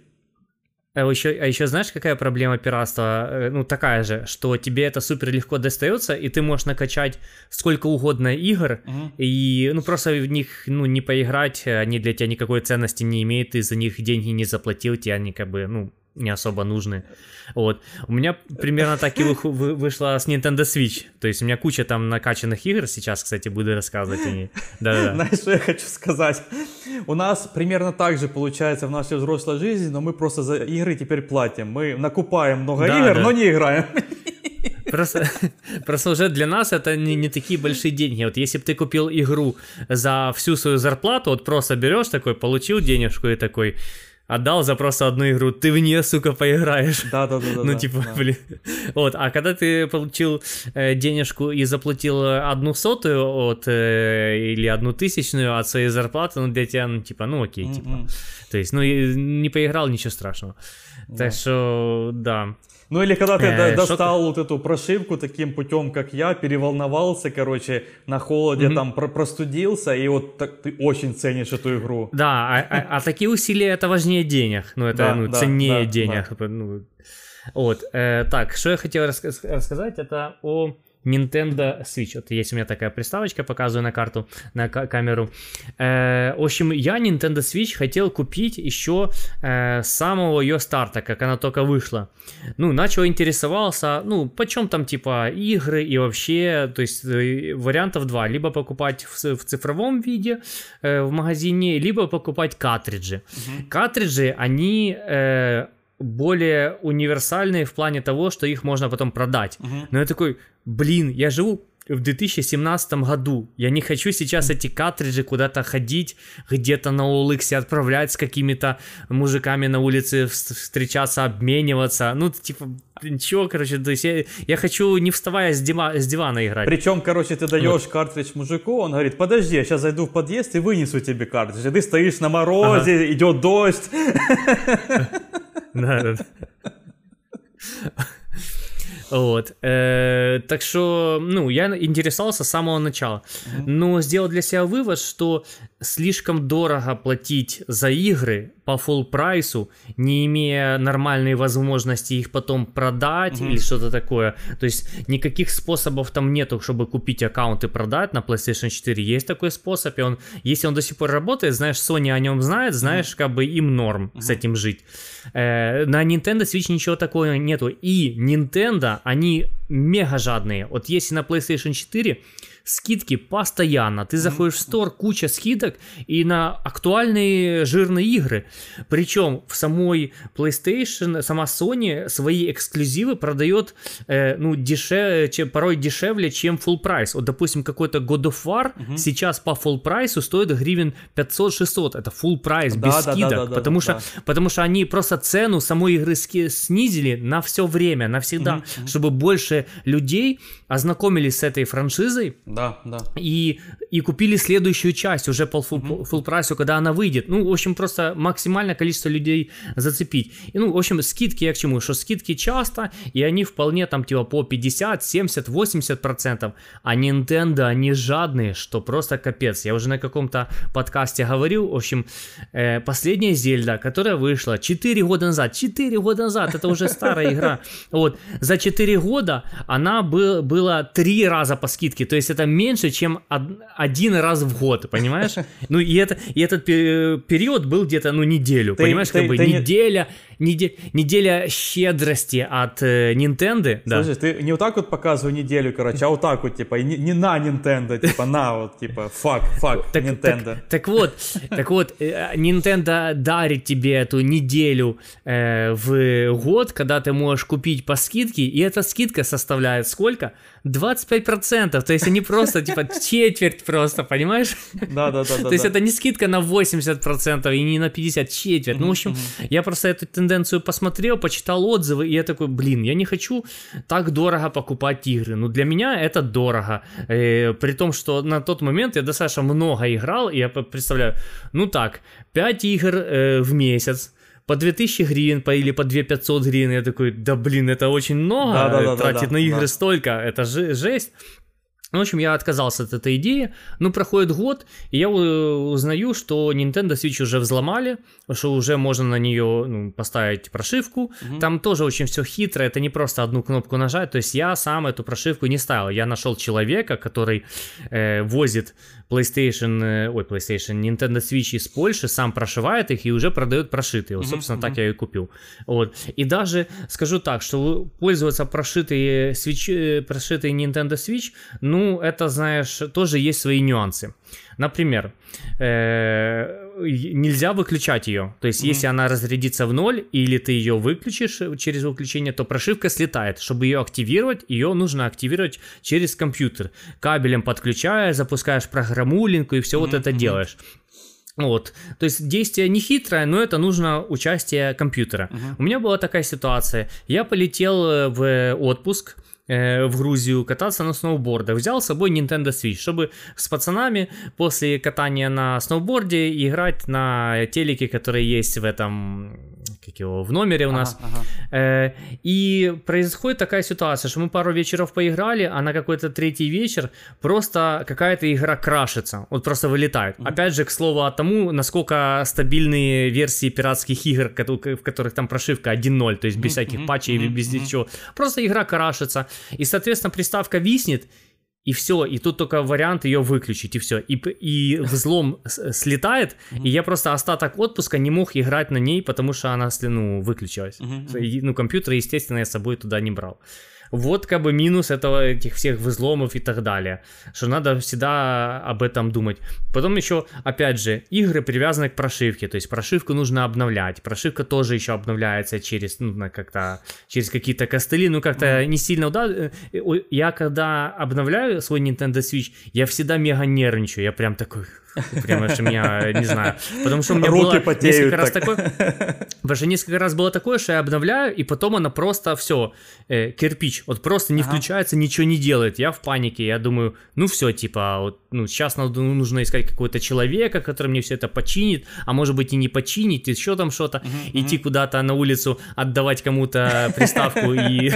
А еще, а еще знаешь, какая проблема пиратства? Э, ну, такая же, что тебе это супер легко достается, и ты можешь накачать сколько угодно игр, угу. и ну просто в них ну, не поиграть, они для тебя никакой ценности не имеют, ты за них деньги не заплатил, тебе они как бы, ну, не особо нужны. Вот. У меня примерно так и вы, вышло с Nintendo Switch. То есть у меня куча там накачанных игр сейчас, кстати, буду рассказывать о ней. Знаешь, что я хочу сказать? У нас примерно так же получается в нашей взрослой жизни, но мы просто за игры теперь платим. Мы накупаем много да, игр, да. но не играем. Просто, просто уже для нас это не, не такие большие деньги. Вот если бы ты купил игру за всю свою зарплату, вот просто берешь такой, получил денежку и такой, отдал за просто одну игру, ты в нее, сука, поиграешь. Да, да, да. Ну, типа, да. блин. Вот, а когда ты получил э, денежку и заплатил одну сотую от, э, или одну тысячную от своей зарплаты, ну, для тебя, ну, типа, ну, окей, mm-hmm. типа. То есть, ну, не поиграл, ничего страшного. Так что, да. Ну или когда ты э, достал вот эту прошивку таким путем, как я, переволновался, короче, на холоде mm-hmm. там про- простудился, и вот так, ты очень ценишь эту игру. Да, а, а, а такие усилия это важнее денег, ну это да, ну, да, ценнее да, денег. Да. Ну, вот, э, так, что я хотел раска- рассказать, это о Nintendo Switch. Вот есть у меня такая приставочка, показываю на карту, на камеру. Э, в общем, я Nintendo Switch хотел купить еще э, с самого ее старта, как она только вышла. Ну, начал интересовался, ну, почем там типа игры и вообще, то есть э, вариантов два. Либо покупать в, в цифровом виде э, в магазине, либо покупать картриджи. Угу. Картриджи, они... Э, более универсальные в плане того, что их можно потом продать. Uh-huh. Но я такой, блин, я живу в 2017 году. Я не хочу сейчас эти картриджи куда-то ходить, где-то на OLX отправлять с какими-то мужиками на улице встречаться, обмениваться. Ну, типа, ничего, короче, то есть я, я хочу не вставая с, дива, с дивана играть. Причем, короче, ты даешь вот. картридж мужику, он говорит, подожди, я сейчас зайду в подъезд и вынесу тебе картридж. И ты стоишь на морозе, ага. идет дождь. Да, да. Вот. Э, так что, ну, я интересовался с самого начала. Но сделал для себя вывод, что слишком дорого платить за игры по full прайсу, не имея нормальной возможности их потом продать mm-hmm. или что-то такое. То есть никаких способов там нету, чтобы купить аккаунт и продать на PlayStation 4. Есть такой способ, и он, если он до сих пор работает, знаешь, Sony о нем знает, знаешь, mm-hmm. как бы им норм mm-hmm. с этим жить. Э, на Nintendo Switch ничего такого нету. И Nintendo, они мега жадные. Вот если на PlayStation 4 скидки постоянно. Ты заходишь в стор, куча скидок и на актуальные жирные игры. Причем в самой PlayStation, сама Sony свои эксклюзивы продает э, ну, дешевле, чем, порой дешевле, чем full прайс. Вот, допустим, какой-то God of War угу. сейчас по full прайсу стоит гривен 500-600. Это full прайс, да, без да, скидок. Да, да, потому, да, что, да. потому что они просто цену самой игры снизили на все время, навсегда, угу, чтобы больше людей ознакомились с этой франшизой да, да. И, и купили следующую часть уже по full, mm-hmm. full прайсу, когда она выйдет. Ну, в общем, просто максимальное количество людей зацепить. И, ну, в общем, скидки я к чему? Что скидки часто, и они вполне там типа по 50, 70, 80 процентов. А Nintendo, они жадные, что просто капец. Я уже на каком-то подкасте говорил, в общем, э, последняя Зельда, которая вышла 4 года назад, 4 года назад, это уже старая игра. Вот, за 4 года она был, была 3 раза по скидке, то есть это меньше, чем один раз в год, понимаешь? Ну и, это, и этот период был где-то, ну, неделю, ты, понимаешь? Ты, как бы ты неделя, не... неделя, неделя щедрости от э, Nintendo. Слушай, да. ты не вот так вот показывай неделю, короче, а вот так вот, типа, не, не на Nintendo, типа, на вот, типа, фак, фак, так, Nintendo. Так, так вот, так вот, э, Nintendo дарит тебе эту неделю э, в год, когда ты можешь купить по скидке, и эта скидка составляет сколько? 25%, то есть они просто, типа, четверть просто, понимаешь? Да, да, да. То есть это не скидка на 80% и не на 50, четверть. Ну, в общем, я просто эту тенденцию посмотрел, почитал отзывы, и я такой, блин, я не хочу так дорого покупать игры. Ну, для меня это дорого. Э, при том, что на тот момент я достаточно много играл, и я представляю, ну так, 5 игр э, в месяц, по 2000 гривен по, или по 2500 гривен. Я такой, да блин, это очень много, да, да, да, тратить да, на игры да. столько, это жесть. В общем, я отказался от этой идеи. Ну, проходит год, и я узнаю, что Nintendo Switch уже взломали, что уже можно на нее ну, поставить прошивку. Угу. Там тоже очень все хитро, это не просто одну кнопку нажать. То есть я сам эту прошивку не ставил. Я нашел человека, который э, возит PlayStation, э, ой, PlayStation, Nintendo Switch из Польши, сам прошивает их и уже продает прошитые. Вот, собственно, uh-huh, так я и купил. Вот. И даже скажу так, что пользоваться прошитой, Switch, э, прошитой Nintendo Switch, ну, это, знаешь, тоже есть свои нюансы. Например, э, нельзя выключать ее. То есть, mm-hmm. если она разрядится в ноль, или ты ее выключишь через выключение, то прошивка слетает. Чтобы ее активировать, ее нужно активировать через компьютер. Кабелем подключая, запускаешь программулинку и все mm-hmm. вот это делаешь. Вот, то есть действие не хитрое, но это нужно участие компьютера. Uh-huh. У меня была такая ситуация. Я полетел э, в отпуск, Э, в Грузию кататься на сноубордах. Взял с собой Nintendo Switch, чтобы с пацанами после катания на сноуборде играть на телеке, который есть в этом как его, в номере у нас. Ага, ага. Э, и происходит такая ситуация, что мы пару вечеров поиграли, а на какой-то третий вечер просто какая-то игра крашится, вот просто вылетает. Mm-hmm. Опять же, к слову о тому, насколько стабильные версии пиратских игр, в которых там прошивка 1.0, то есть без всяких патчей, mm-hmm. без ничего. Просто игра крашится, и, соответственно, приставка виснет, и все, и тут только вариант ее выключить, и все. И, и взлом слетает, и я просто остаток отпуска не мог играть на ней, потому что она, ну, выключилась. Ну, компьютер, естественно, я с собой туда не брал. Вот как бы минус этого, этих всех взломов и так далее. Что надо всегда об этом думать. Потом еще, опять же, игры привязаны к прошивке. То есть прошивку нужно обновлять. Прошивка тоже еще обновляется через, ну, как-то, через какие-то костыли. Ну, как-то mm. не сильно удобно. Э, я когда обновляю свой Nintendo Switch, я всегда мега нервничаю. Я прям такой, Прямо что меня, не знаю. Потому что у меня Руки было потеют несколько так. раз такое... Потому что несколько раз было такое, что я обновляю, и потом она просто все, э, кирпич, вот просто не ага. включается, ничего не делает. Я в панике, я думаю, ну все, типа, вот, ну сейчас надо, ну, нужно искать какого-то человека, который мне все это починит, а может быть и не починит, еще там что-то, uh-huh, идти uh-huh. куда-то на улицу, отдавать кому-то приставку и,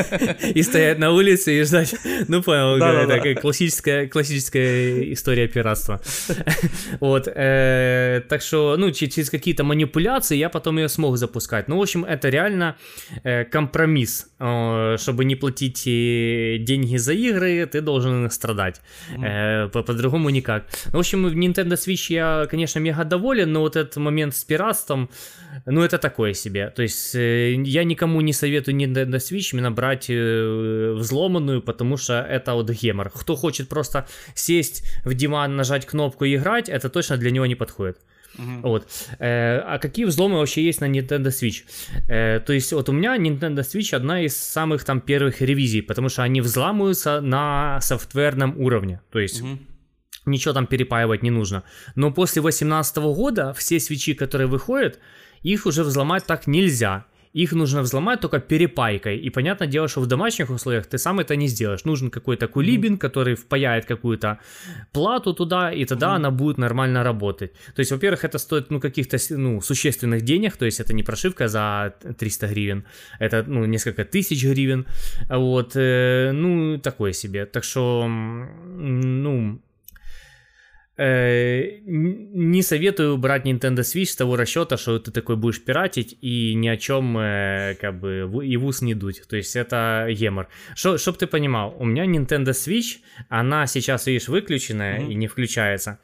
и стоять на улице и ждать. Ну понял, это классическая, классическая история пиратства. Вот, э, так что, ну, через какие-то манипуляции я потом ее смог запускать. Ну, в общем, это реально э, компромисс. Э, чтобы не платить э, деньги за игры, ты должен страдать. Э, по- по-другому никак. Ну, в общем, в Nintendo Switch я, конечно, мега доволен, но вот этот момент с пиратством, ну, это такое себе. То есть э, я никому не советую Nintendo Switch именно брать э, взломанную, потому что это вот гемор. Кто хочет просто сесть в диван, нажать кнопку и играть, это точно для него не подходит. Uh-huh. Вот. Э, а какие взломы вообще есть на Nintendo Switch? Э, то есть вот у меня Nintendo Switch одна из самых там первых ревизий, потому что они взламываются на софтверном уровне. То есть uh-huh. ничего там перепаивать не нужно. Но после 2018 года все свечи, которые выходят, их уже взломать так нельзя их нужно взломать только перепайкой. И понятное дело, что в домашних условиях ты сам это не сделаешь. Нужен какой-то кулибин, который впаяет какую-то плату туда, и тогда mm-hmm. она будет нормально работать. То есть, во-первых, это стоит ну, каких-то ну, существенных денег, то есть это не прошивка за 300 гривен, это ну, несколько тысяч гривен. Вот, э, ну, такое себе. Так что, ну, не советую брать Nintendo Switch с того расчета, что ты такой будешь пиратить и ни о чем э, как бы и в ус не дуть. То есть это гемор. Что, чтоб ты понимал, у меня Nintendo Switch, она сейчас, видишь, выключенная mm-hmm. и не включается.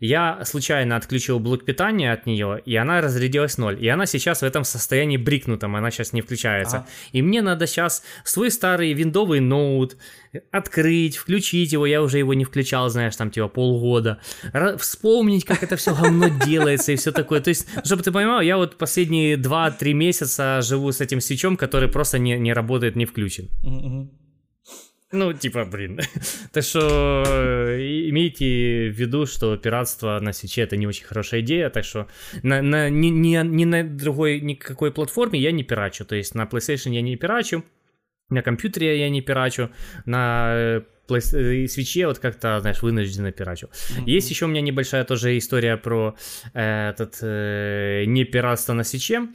Я случайно отключил блок питания от нее, и она разрядилась ноль. И она сейчас в этом состоянии брикнутом, она сейчас не включается. Ага. И мне надо сейчас свой старый виндовый ноут открыть, включить его. Я уже его не включал, знаешь, там типа полгода. Вспомнить, как это все говно делается и все такое. То есть, чтобы ты понимал, я вот последние 2-3 месяца живу с этим свечом, который просто не, не работает, не включен. Ну, типа, блин. так что имейте в виду, что пиратство на свече это не очень хорошая идея, так что на, на, ни, ни, ни на другой никакой платформе я не пирачу. То есть на PlayStation я не пирачу, на компьютере я не пирачу, на э, Э, свече вот как-то, знаешь, вынужденно пирачу. Mm-hmm. Есть еще у меня небольшая тоже история про э, этот э, не пиратство на свече.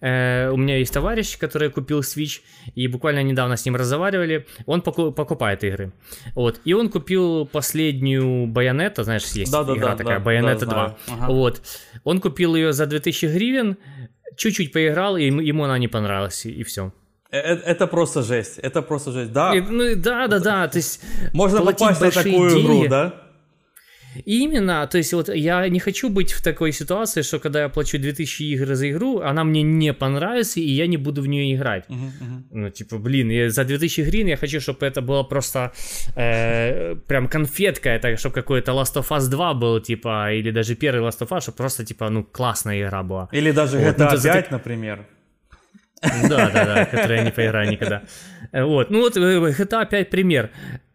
Э, у меня есть товарищ, который купил Switch, и буквально недавно с ним разговаривали. Он поку- покупает игры. Вот. И он купил последнюю Байонета, знаешь, есть да, игра да, такая, да, Bayonetta да, 2. Ага. Вот. Он купил ее за 2000 гривен, чуть-чуть поиграл, и ему она не понравилась, и все. Э, э, это просто жесть, это просто жесть, да. И, ну да, да, да, то есть можно попасть на такую деньги. игру, да? Именно, то есть вот я не хочу быть в такой ситуации, что когда я плачу 2000 игр за игру, она мне не понравится, и я не буду в нее играть. Uh-huh, uh-huh. Ну, типа, блин, я за 2000 гривен я хочу, чтобы это было просто э, прям конфетка, это чтобы какой-то Last of Us 2 был, типа, или даже первый Last of Us, чтобы просто, типа, ну, классная игра была. Или даже GTA вот, ну, 5, ты... например. Да, да, да, которые я не поиграю никогда. Э, вот, ну вот э, GTA 5 пример.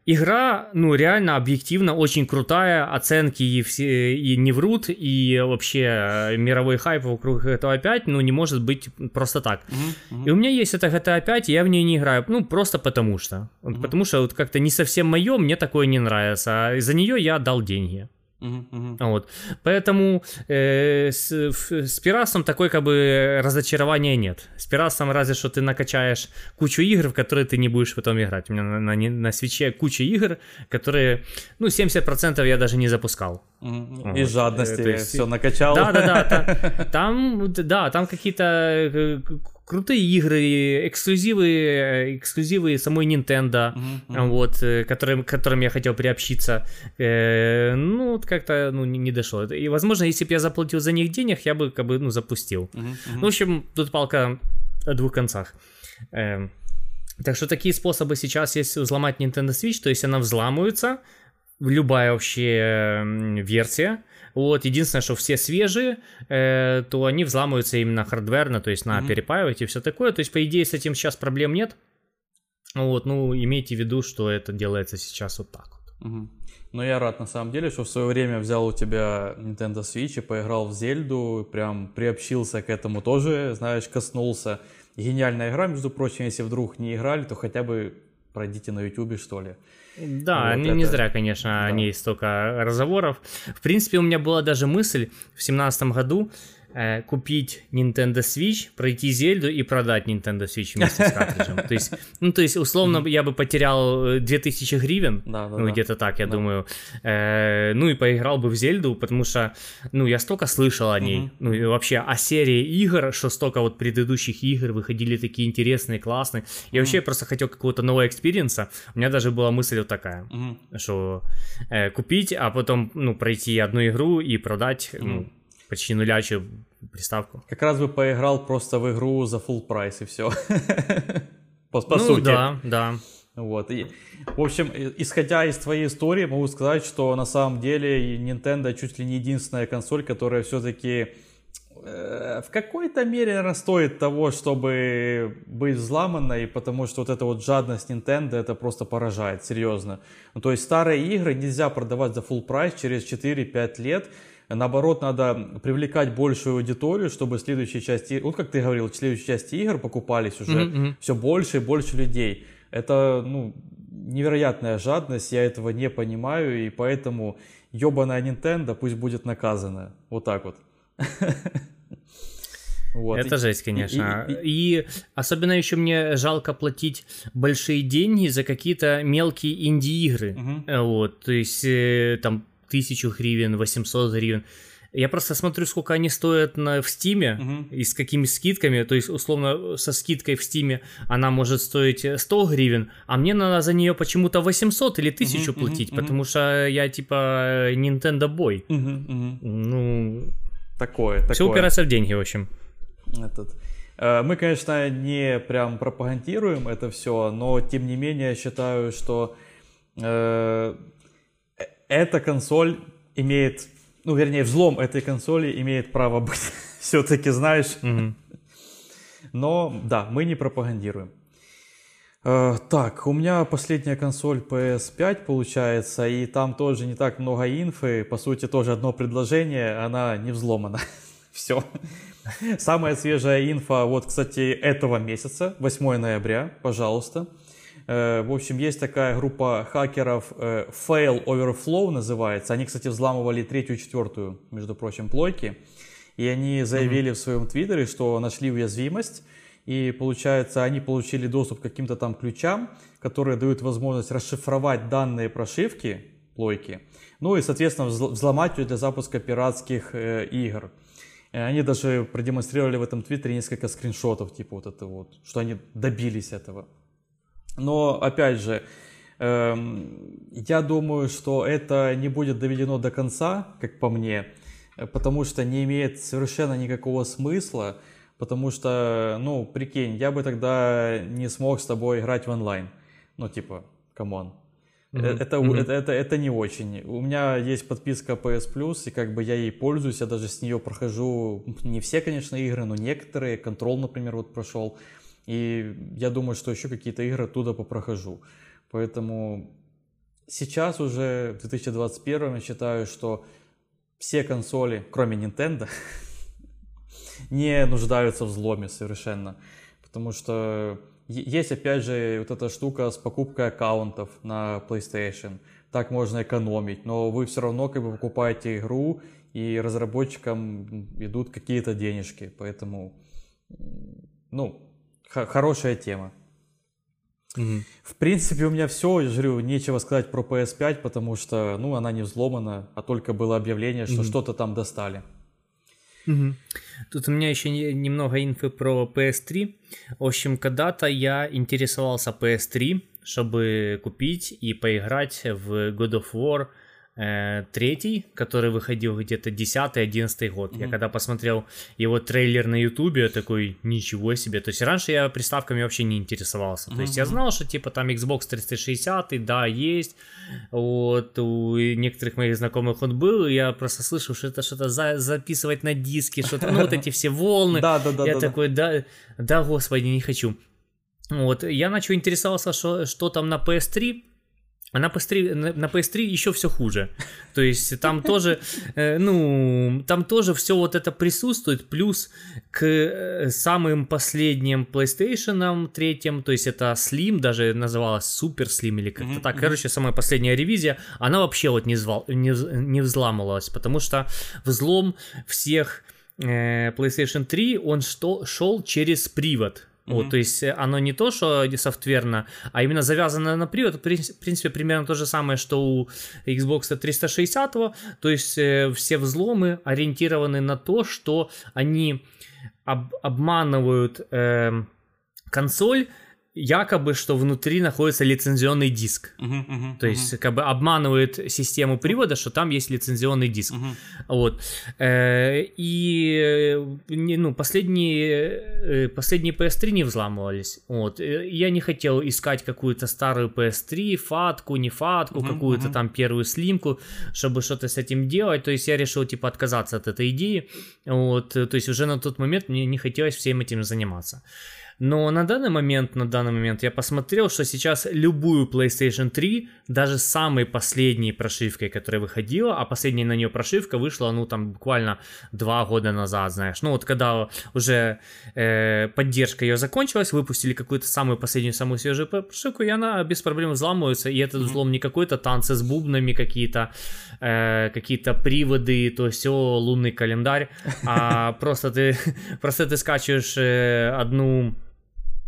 Игра, ну, реально, объективно очень крутая, оценки и, все, и не врут, и вообще э, мировой хайп вокруг GTA 5, ну, не может быть просто так. Uh-huh. И у меня есть эта GTA 5, и я в нее не играю, ну, просто потому что. Uh-huh. Потому что вот как-то не совсем мое, мне такое не нравится, а за нее я отдал деньги. Uh-huh, uh-huh. Вот. Поэтому э, с, с пиратством такой как бы разочарования нет. С пиратством разве что ты накачаешь кучу игр, в которые ты не будешь потом играть. У меня на, на, на свече куча игр, которые, ну, 70% я даже не запускал. Uh-huh. Вот. Из жадности э, есть... все накачал. Да, да, да. Там, там, да, там какие-то э, крутые игры, эксклюзивы, эксклюзивы самой Nintendo, uh-huh, вот, э, которым, которым я хотел приобщиться. Э, ну, вот как-то ну, не, не дошло. И, возможно, если бы я заплатил за них денег, я бы, как бы, ну, запустил. Uh-huh. Ну, в общем, тут палка о двух концах. Э, так что такие способы сейчас есть взломать Nintendo Switch, то есть она взламывается, любая вообще версия, вот, единственное, что все свежие, э, то они взламываются именно хардверно, то есть на mm-hmm. перепаивать и все такое. То есть, по идее, с этим сейчас проблем нет. Вот, ну, имейте в виду, что это делается сейчас вот так вот. Угу. Ну, я рад на самом деле, что в свое время взял у тебя Nintendo Switch и поиграл в Зельду, прям приобщился к этому тоже, знаешь, коснулся. Гениальная игра, между прочим, если вдруг не играли, то хотя бы пройдите на YouTube, что ли. Да, вот не, это... не зря, конечно, да. о ней столько разговоров. В принципе, у меня была даже мысль в семнадцатом году э, купить Nintendo Switch, пройти Зельду и продать Nintendo Switch вместе с картриджем. То есть, ну, то есть, условно, я бы потерял 2000 э, гривен, да, да, ну, да. где-то так, я да. думаю, э, ну, и поиграл бы в Зельду, потому что, ну, я столько слышал о ней, ну, и вообще о серии игр, что столько вот предыдущих игр выходили такие интересные, классные. Я вообще просто хотел какого-то нового experience а. У меня даже была мысль вот такая, что э, купить, а потом, ну, пройти одну игру и продать, ну, почти нулячую приставку. Как раз бы поиграл просто в игру за full прайс и все. По, по ну, сути. Да, да. Вот. И, в общем, исходя из твоей истории, могу сказать, что на самом деле Nintendo чуть ли не единственная консоль, которая все-таки э, в какой-то мере наверное, стоит того, чтобы быть взломанной, потому что вот эта вот жадность Nintendo, это просто поражает, серьезно. Ну, то есть старые игры нельзя продавать за full прайс через 4-5 лет, Наоборот, надо привлекать большую аудиторию, чтобы следующие части, вот как ты говорил, следующие части игр покупались уже mm-hmm. все больше и больше людей. Это, ну, невероятная жадность, я этого не понимаю, и поэтому ебаная Nintendo пусть будет наказана. Вот так вот. Вот. Это жесть, конечно. И, и, и... и особенно еще мне жалко платить большие деньги за какие-то мелкие инди-игры. Угу. Вот, то есть э, там 1000 гривен, 800 гривен. Я просто смотрю, сколько они стоят на, в Стиме угу. и с какими скидками. То есть, условно, со скидкой в Стиме она может стоить 100 гривен, а мне надо за нее почему-то 800 или 1000 угу, платить, угу, потому что я типа Nintendo Boy. Угу, угу. Ну, такое, такое. Все упирается в деньги, в общем. Этот. Э, мы, конечно, не прям пропагандируем это все, но тем не менее считаю, что э эта консоль имеет ну, вернее, взлом этой консоли имеет право быть все-таки, знаешь. Mm-hmm. Но, да, мы не пропагандируем. Э, так, у меня последняя консоль PS5 получается, и там тоже не так много инфы, по сути, тоже одно предложение, она не взломана. Все. Самая свежая инфа, вот, кстати, этого месяца, 8 ноября, пожалуйста. Э, в общем, есть такая группа хакеров, э, Fail Overflow называется. Они, кстати, взламывали третью четвертую, между прочим, плойки. И они заявили mm-hmm. в своем твиттере, что нашли уязвимость. И получается, они получили доступ к каким-то там ключам, которые дают возможность расшифровать данные прошивки плойки. Ну и, соответственно, взломать ее для запуска пиратских э, игр. Они даже продемонстрировали в этом твиттере несколько скриншотов, типа вот это вот, что они добились этого. Но, опять же, эм, я думаю, что это не будет доведено до конца, как по мне, потому что не имеет совершенно никакого смысла, потому что, ну, прикинь, я бы тогда не смог с тобой играть в онлайн. Ну, типа, come on. Mm-hmm. Это, mm-hmm. это, это, это не очень. У меня есть подписка PS Plus, и как бы я ей пользуюсь, я даже с нее прохожу не все, конечно, игры, но некоторые. Control, например, вот прошел. И я думаю, что еще какие-то игры оттуда попрохожу. Поэтому сейчас уже в 2021 я считаю, что все консоли, кроме Nintendo, не нуждаются в взломе совершенно. Потому что есть опять же вот эта штука с покупкой аккаунтов на PlayStation. Так можно экономить, но вы все равно как бы покупаете игру, и разработчикам идут какие-то денежки. Поэтому, ну, хорошая тема. Угу. В принципе, у меня все, я говорю, нечего сказать про PS5, потому что, ну, она не взломана, а только было объявление, что угу. что-то там достали. Угу. Тут у меня еще немного инфы про PS3. В общем, когда-то я интересовался PS3, чтобы купить и поиграть в God of War э, третий, который выходил где-то 10-11 год. Mm-hmm. Я когда посмотрел его трейлер на ютубе, я такой, ничего себе. То есть раньше я приставками вообще не интересовался. То mm-hmm. есть я знал, что типа там Xbox 360, да, есть. Вот у некоторых моих знакомых он был, и я просто слышал, что это что-то за- записывать на диске, что-то, ну вот эти все волны. Да, да, да. Я такой, да, да, господи, не хочу. Вот, я начал интересоваться, что, что там на PS3, а на PS3, на PS3 еще все хуже. То есть там тоже, э, ну, там тоже все вот это присутствует, плюс к э, самым последним PlayStation третьим, то есть это Slim, даже называлась Super Slim или как-то mm-hmm. так. Короче, самая последняя ревизия, она вообще вот не, звал, не, не взламывалась, потому что взлом всех э, PlayStation 3, он что, шел через привод. Mm-hmm. Вот, то есть э, оно не то, что софтверно, а именно завязано на привод. В принципе, примерно то же самое, что у Xbox 360. То есть э, все взломы ориентированы на то, что они об- обманывают э, консоль якобы, что внутри находится лицензионный диск. Uh-huh, uh-huh, То есть, uh-huh. как бы обманывает систему привода, что там есть лицензионный диск. Uh-huh. Вот. Э, и ну, последние, э, последние PS3 не взламывались. Вот. Э, я не хотел искать какую-то старую PS3, фатку, не фатку, uh-huh, какую-то uh-huh. там первую слимку, чтобы что-то с этим делать. То есть я решил, типа, отказаться от этой идеи. Вот. То есть уже на тот момент мне не хотелось всем этим заниматься. Но на данный момент, на данный момент я посмотрел, что сейчас любую PlayStation 3, даже самой последней прошивкой, которая выходила, а последняя на нее прошивка вышла, ну, там, буквально два года назад, знаешь. Ну, вот когда уже э, поддержка ее закончилась, выпустили какую-то самую последнюю, самую свежую прошивку, и она без проблем взламывается, и этот взлом не какой-то танцы с бубнами какие-то, э, какие-то приводы, то все, лунный календарь, а просто ты, просто ты скачиваешь э, одну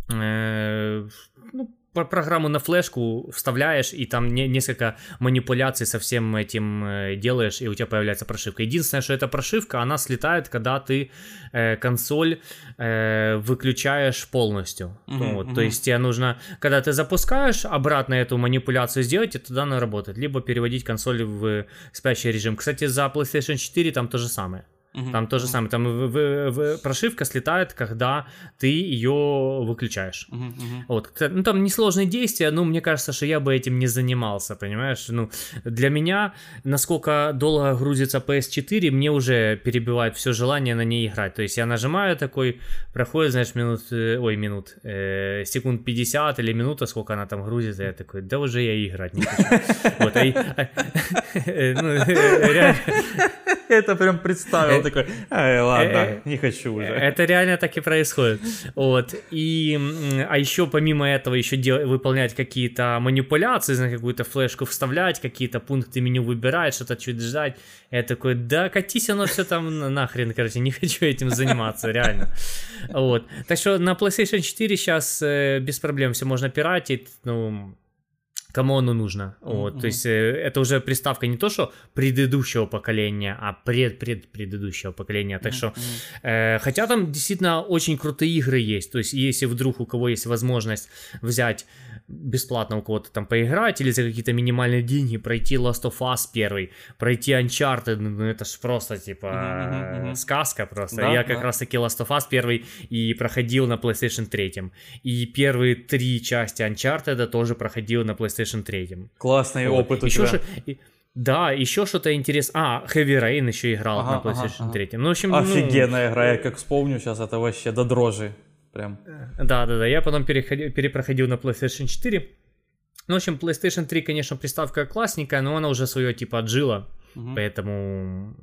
Э, ну, программу на флешку вставляешь, и там не, несколько манипуляций со всем этим э, делаешь, и у тебя появляется прошивка. Единственное, что эта прошивка, она слетает, когда ты э, консоль э, выключаешь полностью. Mm-hmm, вот, mm-hmm. То есть тебе нужно, когда ты запускаешь, обратно эту манипуляцию сделать, и тогда она работает. Либо переводить консоль в спящий режим. Кстати, за PlayStation 4 там то же самое. Угу. Там то же самое, там в, в, в, прошивка слетает, когда ты ее выключаешь. Угу, угу. Вот, ну там несложные действия, ну мне кажется, что я бы этим не занимался, понимаешь? Ну для меня, насколько долго грузится PS4, мне уже перебивает все желание на ней играть. То есть я нажимаю такой, проходит, знаешь, минут, э, ой, минут, э, секунд 50 или минута, сколько она там грузится, я такой, да уже я играть не хочу. Вот, а, э, ну, реально это прям представил, такой, ладно, не хочу уже. Это реально так и происходит. Вот. И, а еще помимо этого еще выполнять какие-то манипуляции, на какую-то флешку вставлять, какие-то пункты меню выбирать, что-то чуть ждать. Я такой, да катись оно все там нахрен, короче, не хочу этим заниматься, реально. Вот. Так что на PlayStation 4 сейчас э, без проблем все можно пиратить, ну, кому оно нужно. Mm-hmm. Вот, то есть э, это уже приставка не то, что предыдущего поколения, а пред-пред предыдущего поколения. Так mm-hmm. что, э, хотя там действительно очень крутые игры есть. То есть, если вдруг у кого есть возможность взять бесплатно у кого-то там поиграть или за какие-то минимальные деньги пройти Last of Us первый, пройти Uncharted, ну, ну это ж просто типа mm-hmm, mm-hmm. сказка просто. Да, Я как да. раз таки Last of Us первый и проходил на PlayStation 3. И первые три части Uncharted тоже проходил на PlayStation 3. Классный вот. опыт у Еще тебя. Ш... Да, еще что-то интересное. А, Heavy Rain еще играл ага, на PlayStation ага, 3. Ну, в общем, Офигенная ну... игра, я как вспомню сейчас, это вообще до дрожи прям. Да, да, да. Я потом переходил, перепроходил на PlayStation 4. Ну, в общем, PlayStation 3, конечно, приставка классненькая, но она уже свое типа отжила. Угу. Поэтому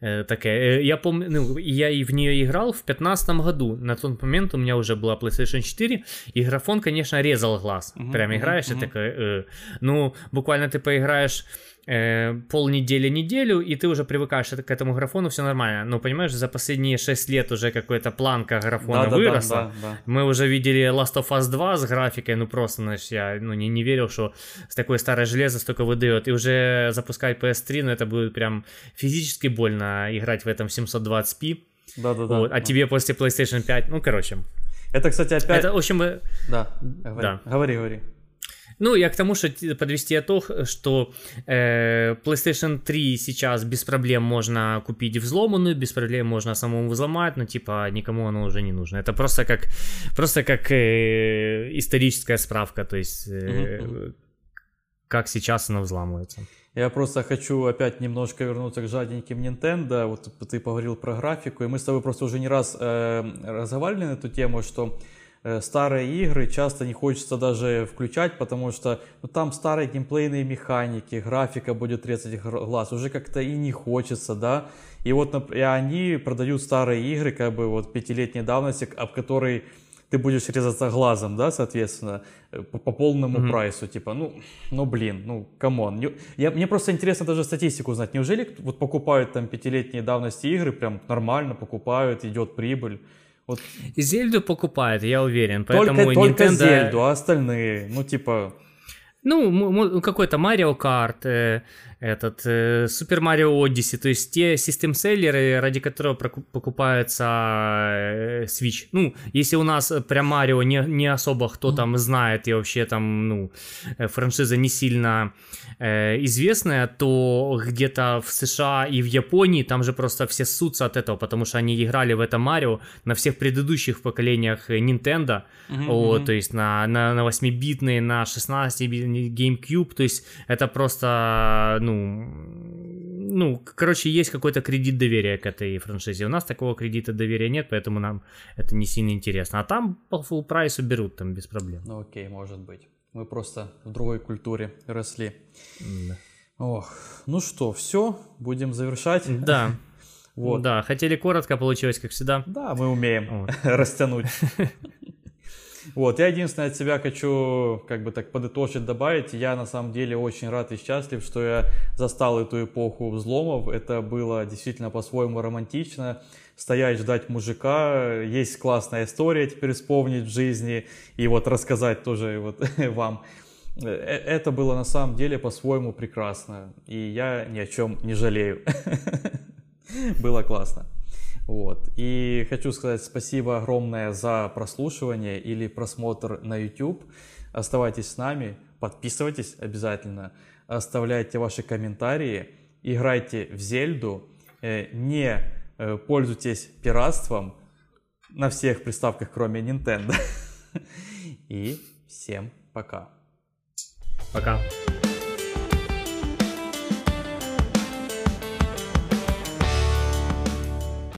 э, такая. Э, я помню, ну, я и в нее играл в 2015 году. На тот момент у меня уже была PlayStation 4, и графон, конечно, резал глаз. Угу, Прям играешь угу. и такой. Э. Ну, буквально ты поиграешь э, полнедели неделю, и ты уже привыкаешь к этому графону, все нормально. Но понимаешь, за последние 6 лет уже какая-то планка графона да, выросла. Да, да, да, Мы уже видели Last of Us 2 с графикой, ну просто, знаешь, я ну, не, не верил, что с такой старой железо столько выдает. И уже запускать PS3, ну это будет прям физически больно играть в этом 720p. Да, да, да. Вот. А да. тебе после PlayStation 5, ну короче. Это, кстати, опять... Это, в общем... Да, говори, да. говори. говори. Ну, я к тому, что подвести итог, что э, PlayStation 3 сейчас без проблем можно купить взломанную, без проблем можно самому взломать, но типа никому оно уже не нужно. Это просто как, просто как э, историческая справка, то есть э, mm-hmm. как сейчас она взламывается. Я просто хочу опять немножко вернуться к жадненьким Nintendo. Вот ты поговорил про графику, и мы с тобой просто уже не раз э, разговаривали на эту тему, что старые игры часто не хочется даже включать, потому что ну, там старые геймплейные механики, графика будет резать глаз, уже как-то и не хочется, да. И вот и они продают старые игры, как бы вот пятилетней давности, об которые ты будешь резаться глазом, да, соответственно, э, по, по полному mm-hmm. прайсу, типа, ну, ну, блин, ну, come on. Я, мне просто интересно даже статистику узнать. Неужели вот покупают там пятилетней давности игры, прям нормально покупают, идет прибыль? Вот. Зельду покупает, я уверен. Поэтому только, Nintendo... только Зельду, а остальные, ну типа... Ну, какой-то Mario Kart, э, этот э, Super Mario Odyssey, то есть те систем-селлеры, ради которого покупается э, Switch. Ну, если у нас прям Марио не, не особо кто там знает, и вообще там, ну, э, франшиза не сильно э, известная, то где-то в США и в Японии там же просто все ссутся от этого, потому что они играли в это Марио на всех предыдущих поколениях Nintendo, uh-huh, вот, uh-huh. то есть на, на, на 8-битные, на 16-битные GameCube, то есть это просто, ну, ну, ну, короче, есть какой-то кредит доверия к этой франшизе. У нас такого кредита доверия нет, поэтому нам это не сильно интересно. А там по full прайсу берут там без проблем. Ну окей, может быть. Мы просто в другой культуре росли. Да. Ох, ну что, все, будем завершать. Да. Вот. Да, хотели коротко, получилось, как всегда. Да, мы умеем вот. растянуть. Вот, я единственное от себя хочу, как бы так подытожить, добавить, я на самом деле очень рад и счастлив, что я застал эту эпоху взломов, это было действительно по-своему романтично, стоять, ждать мужика, есть классная история теперь вспомнить в жизни и вот рассказать тоже вот вам. Э, это было на самом деле по-своему прекрасно, и я ни о чем не жалею. Было классно. Вот. И хочу сказать спасибо огромное за прослушивание или просмотр на YouTube. Оставайтесь с нами, подписывайтесь обязательно, оставляйте ваши комментарии, играйте в Зельду, э, не э, пользуйтесь пиратством на всех приставках, кроме Nintendo. И всем пока. Пока.